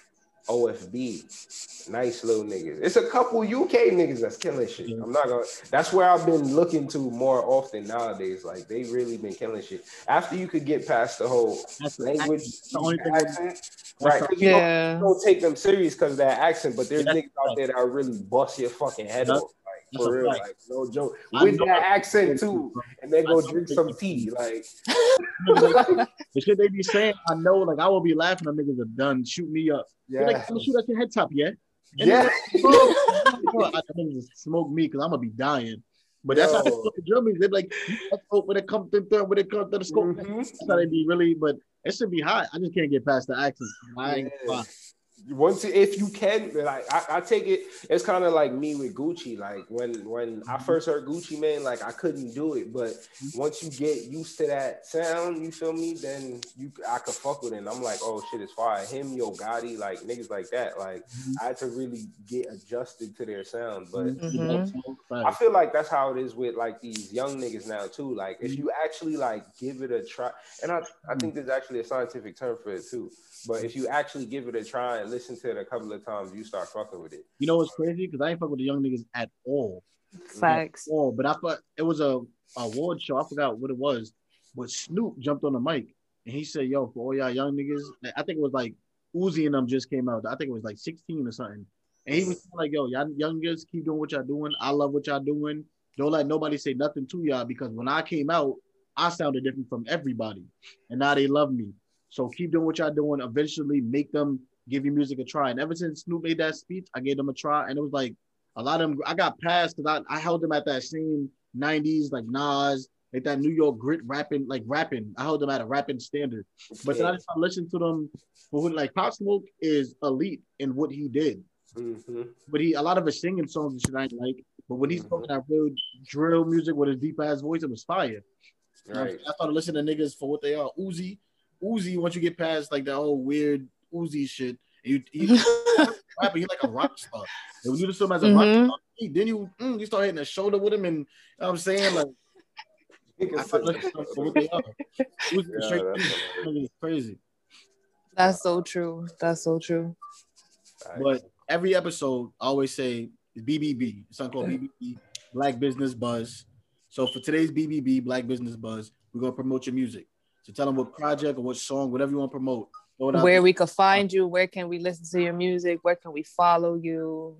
OFB. Nice little niggas. It's a couple UK niggas that's killing shit. I'm not gonna that's where I've been looking to more often nowadays. Like they really been killing shit. After you could get past the whole That's the language accent. the only thing. accent, right? 'cause you don't- Yeah. don't take them serious because of that accent, but there's Yeah, niggas out there that are really bust your fucking head Yeah. off. Like That's for real, fact. like no joke. With that accent too. And then I go drink some tea. Like the shit they be saying, I know, like I will be laughing. Them niggas are done. Shoot me up. They're yeah. like, I'm gonna shoot at your head top, yeah. And Yeah. then, bro, I just smoke me because I'm gonna be dying. But that's how they Yo. fucking Germans. They're like, you when it comes to third, when it comes to the scope. Mhm. That's how they be really. But it should be hot. I just can't get past the accent. I ain't Yeah. Fine. Once if you can, like I, I take it, it's kind of like me with Gucci. Like when when I mm-hmm. first heard Gucci Mane, like I couldn't do it, but mm-hmm. once you get used to that sound, you feel me? Then you I could fuck with it. And I'm like, oh shit, it's fire. Him, Yo Gotti, like niggas like that. Like mm-hmm. I had to really get adjusted to their sound, but. Mhm. I feel like that's how it is with like these young niggas now too. Like if you actually like give it a try, and I, I think there's actually a scientific term for it too. But if you actually give it a try and listen to it a couple of times, you start fucking with it. You know what's crazy? Because I ain't fuck with the young niggas at all. Facts. At all. But I thought it was a, a award show. I forgot what it was. But Snoop jumped on the mic and he said, "Yo, for all y'all young niggas, I think it was like Uzi and them just came out. I think it was like 16 or something. And he was like, "Yo, y'all young niggas, keep doing what y'all doing. I love what y'all doing. Don't let nobody say nothing to y'all because when I came out, I sounded different from everybody, and now they love me. So keep doing what y'all doing. Eventually, make them give your music a try. And ever since Snoop made that speech, I gave them a try, and it was like a lot of them. I got past because I, I held them at that same '90s like Nas, like that New York grit rapping, like rapping. I held them at a rapping standard. But then I just listening to them for who like Pop Smoke is elite in what he did. hmm But he a lot of his singing songs and shit I like. But when he's Mhm. talking that real drill music with his deep ass voice, it was fire. You know, Right. I started listening to niggas for what they are. Uzi, Uzi. Once you get past like that whole weird Uzi shit, and you he rapping, he like a rock star. And when you listen to him as a rock Mhm. star, then you mm, you start hitting the shoulder with him, and you know what I'm saying like I started listening to them for what they are. Yeah, that's crazy. That's so true. That's so true. But every episode, I always say BBB. It's something called BBB, Black Business Buzz. So for today's BBB, Black Business Buzz, we're gonna promote your music. So tell them what project or what song, whatever you want to promote. Throw it out Where we could find you, where can we listen to your music, where can we follow you,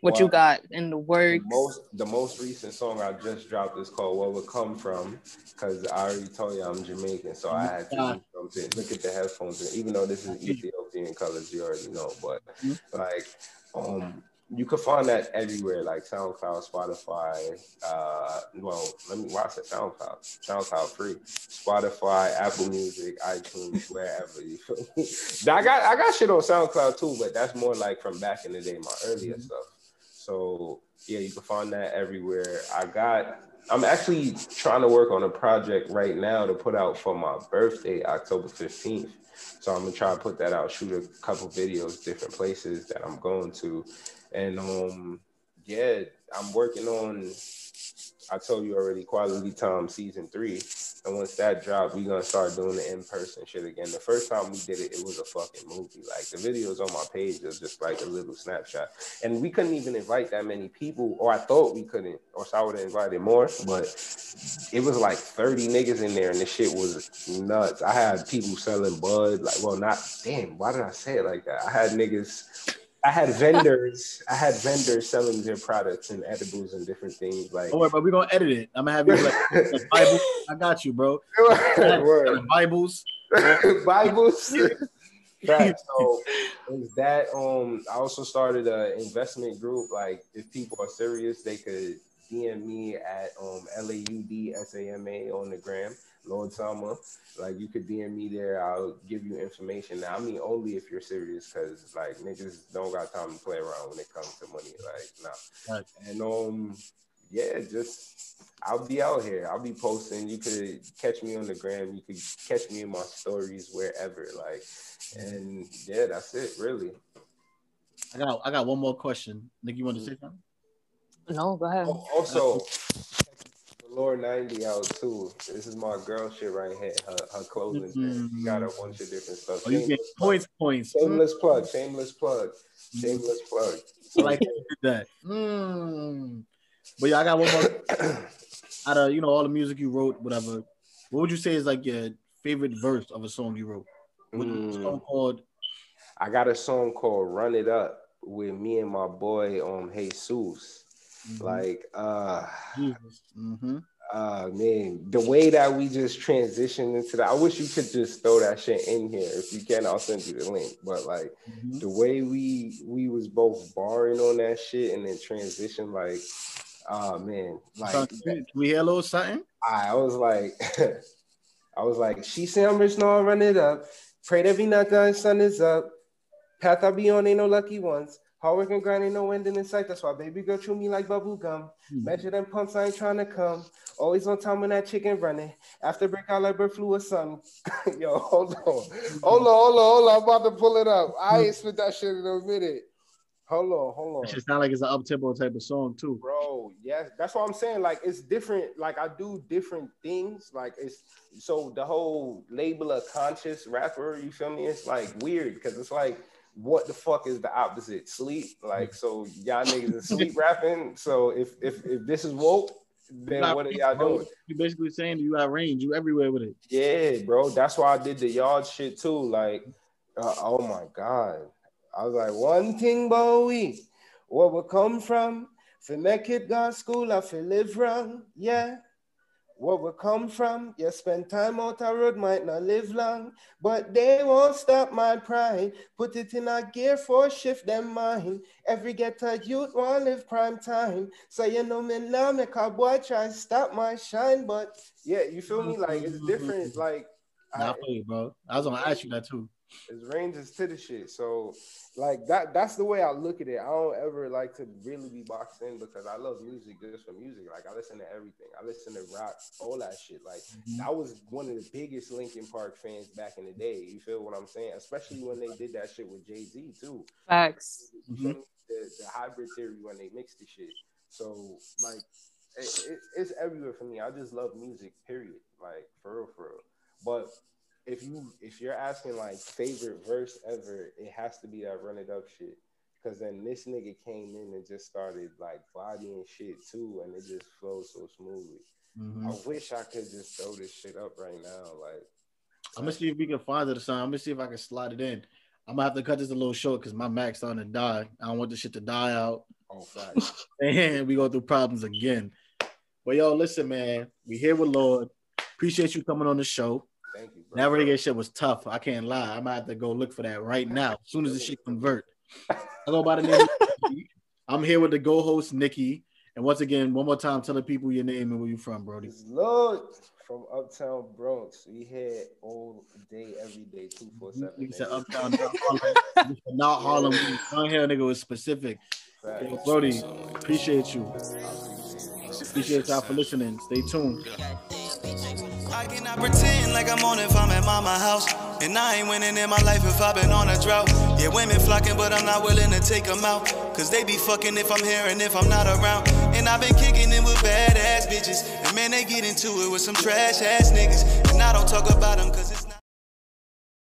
what you got in the The works. most the most recent song I just dropped is called "What Would Come From" because I already told you I'm Jamaican, so I had to Yeah. do something. Look at the headphones, and even though this is Ethiopian colors, you already know. But Mhm. like, um, you can find that everywhere, like SoundCloud, Spotify. Uh, well, let me. Why I said SoundCloud? SoundCloud free. Spotify, Apple Music, iTunes, wherever. You feel me? I got I got shit on SoundCloud too, but that's more like from back in the day, my earlier stuff. So yeah, you can find that everywhere. I got. I'm actually trying to work on a project right now to put out for my birthday, October 15th. So I'm gonna try to put that out, shoot a couple videos, different places that I'm going to, and um, yeah, I'm working on. I told you already, Quality Time season three, and once that dropped, we gonna start doing the in person shit again. The first time we did it, it was a fucking movie. Like the videos on my page is just like a little snapshot, and we couldn't even invite that many people, or I thought we couldn't, or so I would have invited more, but it was like 30 niggas in there, and the shit was nuts. I had people selling bud, like, well, not damn. Why did I say it like that? I had niggas. I had vendors. I had vendors selling their products and edibles and different things. Like, Don't worry, but we're gonna edit it. I'm gonna have you like the Bible. I got you, bro. Bibles. Bibles. Right. So is that um I also started an investment group. Like if people are serious, they could DM me at um L A U D S A M A on the gram, LAUDsama. Like you could DM me there. I'll give you information. Now I mean only if you're serious, cause like niggas don't got time to play around when it comes to money. Like nah. Right. And um yeah, just I'll be out here. I'll be posting. You could catch me on the gram. You could catch me in my stories wherever. Like, and yeah, that's it. Really. I got I got one more question. Nick, you want to say something? No, go ahead. Oh, also, Lord 90 out too. This is my girl shit right here. Her, her clothing. She got a bunch of different stuff. Oh, you get Shameless plug. points, points. Shameless plug. Shameless plug. Shameless plug. I like that. Mm. But yeah, I got one more. Out of you know all the music you wrote, whatever. What would you say is like your favorite verse of a song you wrote? What Mm. song called? I got a song called Run It Up with me and my boy um Jesus. Mhm. Like uh Mm-hmm. uh man, the way that we just transitioned into that, I wish you could just throw that shit in here. If you can, I'll send you the link. But like Mm-hmm. the way we we was both barring on that shit and then transition, like, oh man, like Can we hear a little something? I was like, I was like, she say I'm rich, no, I run it up. Pray every not the sun is up. Path I be on ain't no lucky ones. Hard work and grind ain't no ending in sight. That's why baby girl chew me like bubble gum. Hmm. Measure them pumps, I ain't trying to come. Always on time when that chicken running. After break out like bird flu or sun. Yo, hold on. Hold on, hold on, hold on. I'm about to pull it up. I ain't spit that shit in a minute. Hold on, hold on It should sound like it's an up tempo type of song too. bro yes that's what i'm saying like it's different like i do different things like it's so the whole label of conscious rapper you feel me it's like weird because it's like what the fuck is the opposite sleep like so y'all niggas is sleep rapping so if if if this is woke then what are y'all doing You basically saying you got range, you everywhere with it. yeah, bro. That's why I did the yard shit too. Like, uh, oh my god, I was like, one thing, Bowie, where we come from. If make it God school, I feel live wrong. Yeah. Where we come from, you spend time out a road, might not live long, but they won't stop my pride. Put it in a gear for shift them mind. Every ghetto youth want live prime time. So you know me now, make a boy try stop my shine, but yeah, you feel me? Like it's different. Like I I, you, bro. I was gonna ask you that too. It's ranges to the shit. So like that that's the way I look at it. I don't ever like to really be boxed in because I love music just for music. Like I listen to everything. I listen to rock, all that shit. Like Mm-hmm. I was one of the biggest Linkin Park fans back in the day. You feel what I'm saying? Especially when they did that shit with Jay Z too. Facts. You feel me? The, the hybrid theory when they mixed the shit. So like it, it, it's everywhere for me. I just love music. Period. Like for real, for real. But if you if you're asking like favorite verse ever, it has to be that run it up shit. Cause then this nigga came in and just started like bodying shit too, and it just flows so smoothly. Mhm. I wish I could just throw this shit up right now. Like I'm gonna see if we can find it or something. I'm gonna see if I can slide it in. I'm gonna have to cut this a little short because my Mac's starting to die. I don't want this shit to die out. oh. And we go through problems again. But yo, listen, man, we here with Laud. Appreciate you coming on the show. Bro. That renegade shit was tough. I can't lie. I might have to go look for that right now. As soon as the shit convert. Go by the name. I'm here with the go host Nikki. And once again, one more time, tell the people your name and where you from, Brody. Laud from Uptown Bronx. We here all day, every day, two four seven. You said uptown, not Harlem. Not Harlem. Down here, nigga was specific. Yo, Brody, appreciate you. Appreciate y'all for listening. Stay tuned. I cannot pretend like I'm on if I'm at mama house. And I ain't winning in my life if I've been on a drought. Yeah, women flocking, but I'm not willing to take them out. Cause they be fucking if I'm here and if I'm not around. And I've been kicking it with badass bitches. And man, they get into it with some trash ass niggas. And I don't talk about them cause